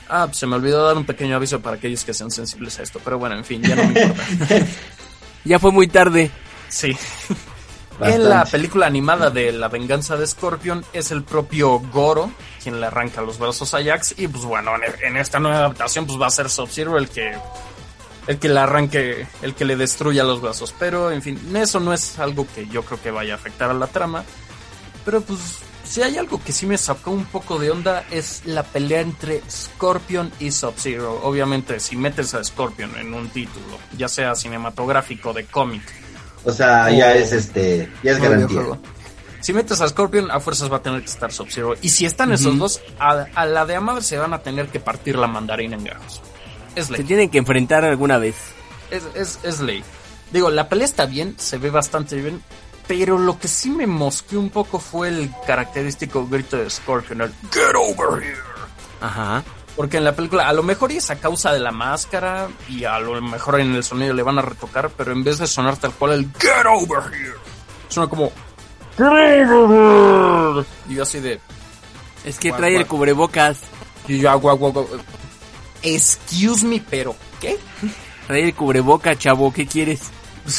Ah, se me olvidó dar un pequeño aviso para aquellos que sean sensibles a esto, pero bueno, en fin, ya no me importa. Ya fue muy tarde. Sí. Bastante. En la película animada de La venganza de Scorpion es el propio Goro quien le arranca los brazos a Jax y pues bueno, en, en esta nueva adaptación pues va a ser Sub-Zero el que el que le arranque, el que le destruya los brazos, pero en fin, eso no es algo que yo creo que vaya a afectar a la trama, pero pues si hay algo que sí me sacó un poco de onda es la pelea entre Scorpion y Sub-Zero. Obviamente, si metes a Scorpion en un título, ya sea cinematográfico, de cómic, O sea, ya es este, ya es garantía. Si metes a Scorpion, a fuerzas va a tener que estar Sub-Zero. Y si están esos dos, a, a la de Amador se van a tener que partir la mandarina en gajos. Es Se tienen que enfrentar alguna vez. Es, es, es ley. Digo, la pelea está bien, se ve bastante bien. Pero lo que sí me mosqueó un poco fue el característico grito de Scorpion, el Get over here. Ajá. Porque en la película, a lo mejor y es a causa de la máscara y a lo mejor en el sonido le van a retocar, pero en vez de sonar tal cual el Get over here, suena como Get over here. Y yo así de, Es que Guau, trae el cubrebocas. y yo, guau, guau, guau. Excuse me, pero ¿qué? Trae el cubreboca, chavo. ¿Qué quieres?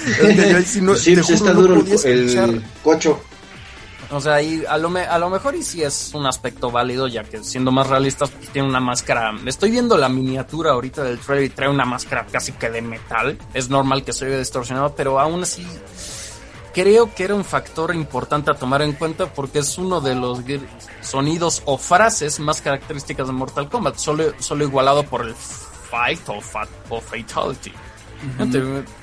Es que yo ahí sí no- sí, te juro, está no duro el cocho. O sea, y a lo, me- a lo mejor y sí es un aspecto válido, ya que siendo más realistas, pues tiene una máscara. Estoy viendo la miniatura ahorita del trailer y trae una máscara casi que de metal. Es normal que se vea distorsionado, pero aún así. Creo que era un factor importante a tomar en cuenta porque es uno de los sonidos o frases más características de Mortal Kombat, solo, solo igualado por el fight o, fa- o fatality.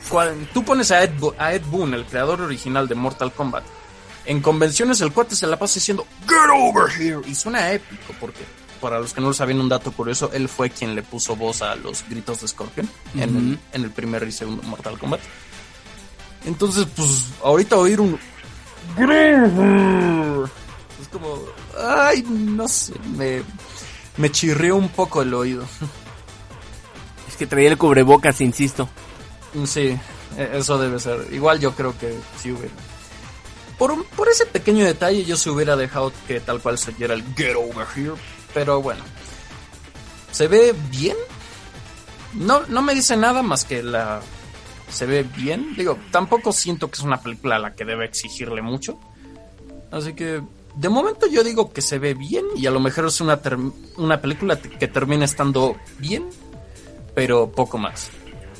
Cual- tú pones a Ed, a Ed Boon, el creador original de Mortal Kombat, en convenciones el cuate se la pasa diciendo Get over here y suena épico porque para los que no lo sabían un dato curioso, él fue quien le puso voz a los gritos de Scorpion en, el, en el primer y segundo Mortal Kombat. Entonces, pues, ahorita oír un. Es como. Ay, no sé. Me, me chirrió un poco el oído. Es que traía el cubrebocas, insisto. Sí, e- eso debe ser. Igual yo creo que sí hubiera. Por, un- por ese pequeño detalle, yo se hubiera dejado que tal cual se diera el Get Over Here. Pero bueno. ¿Se ve bien? No, no me dice nada más que la. Se ve bien. Digo, tampoco siento que es una película a la que debe exigirle mucho. Así que. De momento yo digo que se ve bien y a lo mejor es una, una película que termina estando bien, pero poco más.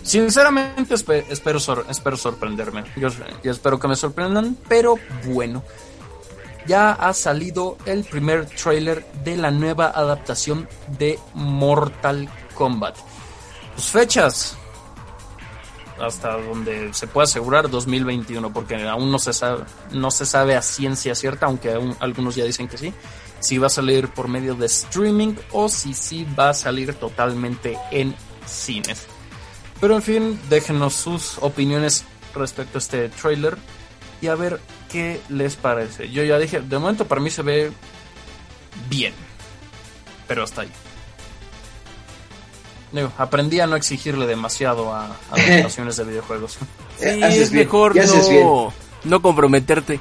Sinceramente espe- espero, espero sorprenderme. Yo, yo espero que me sorprendan, pero bueno. Ya ha salido el primer tráiler de la nueva adaptación de Mortal Kombat. Pues fechas. Hasta donde se puede asegurar 2021, porque aún no se sabe, no se sabe a ciencia cierta, aunque aún algunos ya dicen que sí, si va a salir por medio de streaming o si sí va a salir totalmente en cines. Pero en fin, déjenos sus opiniones respecto a este trailer y a ver qué les parece. Yo ya dije, de momento para mí se ve bien, pero hasta ahí. Digo, aprendí a no exigirle demasiado a, a adaptaciones de videojuegos. Sí, haces es bien, mejor no, no comprometerte.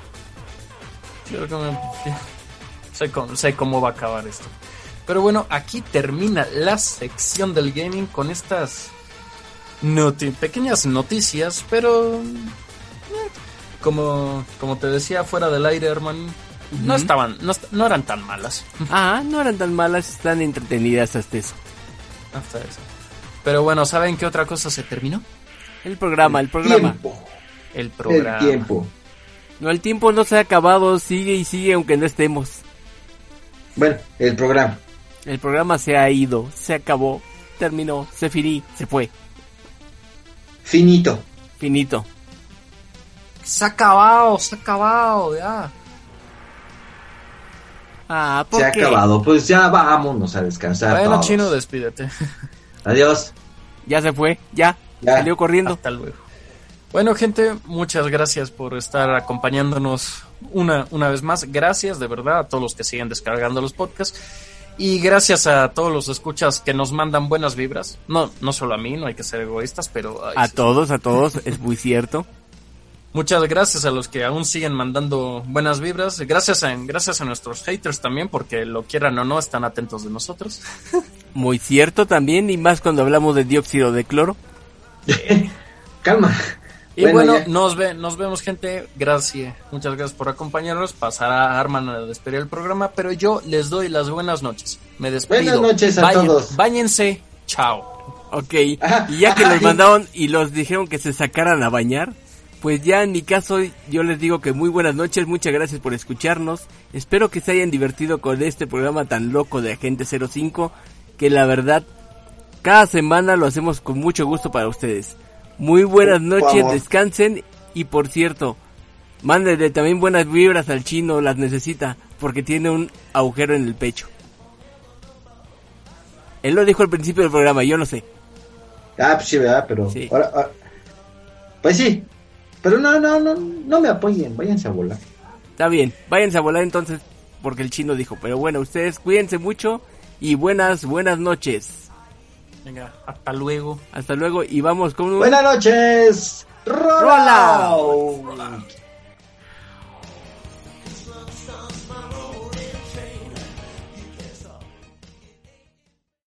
Creo que me- sé, cómo, sé cómo va a acabar esto. Pero bueno, aquí termina la sección del gaming con estas noti- pequeñas noticias, pero eh, como, como te decía fuera del aire, hermano, no estaban, no, no eran tan malas. Ah, no eran tan malas, están entretenidas hasta eso. Hasta eso. Pero bueno, ¿saben qué otra cosa se terminó? El programa, el programa. Tiempo. El El programa. tiempo. No, el tiempo no se ha acabado, sigue y sigue aunque no estemos. Bueno, el programa. El programa se ha ido, se acabó, terminó, se finí, se fue. Finito. Finito. Se ha acabado, se ha acabado, ya. Ah, ¿por Se ha acabado. Pues ya vámonos a descansar. Bueno, todos. chino, despídete. Adiós. Ya se fue, ya, Ya. salió corriendo. Hasta luego. Bueno, gente, muchas gracias por estar acompañándonos una, una vez más. Gracias de verdad a todos los que siguen descargando los podcasts. Y gracias a todos los escuchas que nos mandan buenas vibras. No, no solo a mí, no hay que ser egoístas, pero ay, A sí. todos, a todos, es muy cierto. Muchas gracias a los que aún siguen mandando buenas vibras. Gracias a, gracias a nuestros haters también, porque lo quieran o no, están atentos de nosotros. Muy cierto también, y más cuando hablamos de dióxido de cloro. Calma. Y bueno, nos, ve, nos vemos, gente. Gracias. Muchas gracias por acompañarnos. Pasará Arman a despedir el programa, pero yo les doy las buenas noches. Me despido. Buenas noches a todos. Báñense. Chao. Ok, Ajá, y ya que ajá, los mandaron y los dijeron que se sacaran a bañar, pues ya en mi caso yo les digo que muy buenas noches, muchas gracias por escucharnos. Espero que se hayan divertido con este programa tan loco de Agente 05, que la verdad cada semana lo hacemos con mucho gusto para ustedes. Muy buenas noches, descansen y por cierto, mándenle también buenas vibras al chino, las necesita, porque tiene un agujero en el pecho. Él lo dijo al principio del programa, yo no sé. Ah, pues sí, ¿verdad? Pero. Sí. ahora- ahora- Pues sí. Pero no, no, no, no me apoyen. Váyanse a volar. Está bien, váyanse a volar entonces, porque el chino dijo. Pero bueno, ustedes cuídense mucho y buenas, buenas noches. Venga, hasta luego. Hasta luego y vamos con un... Buenas noches. Rola. Rola.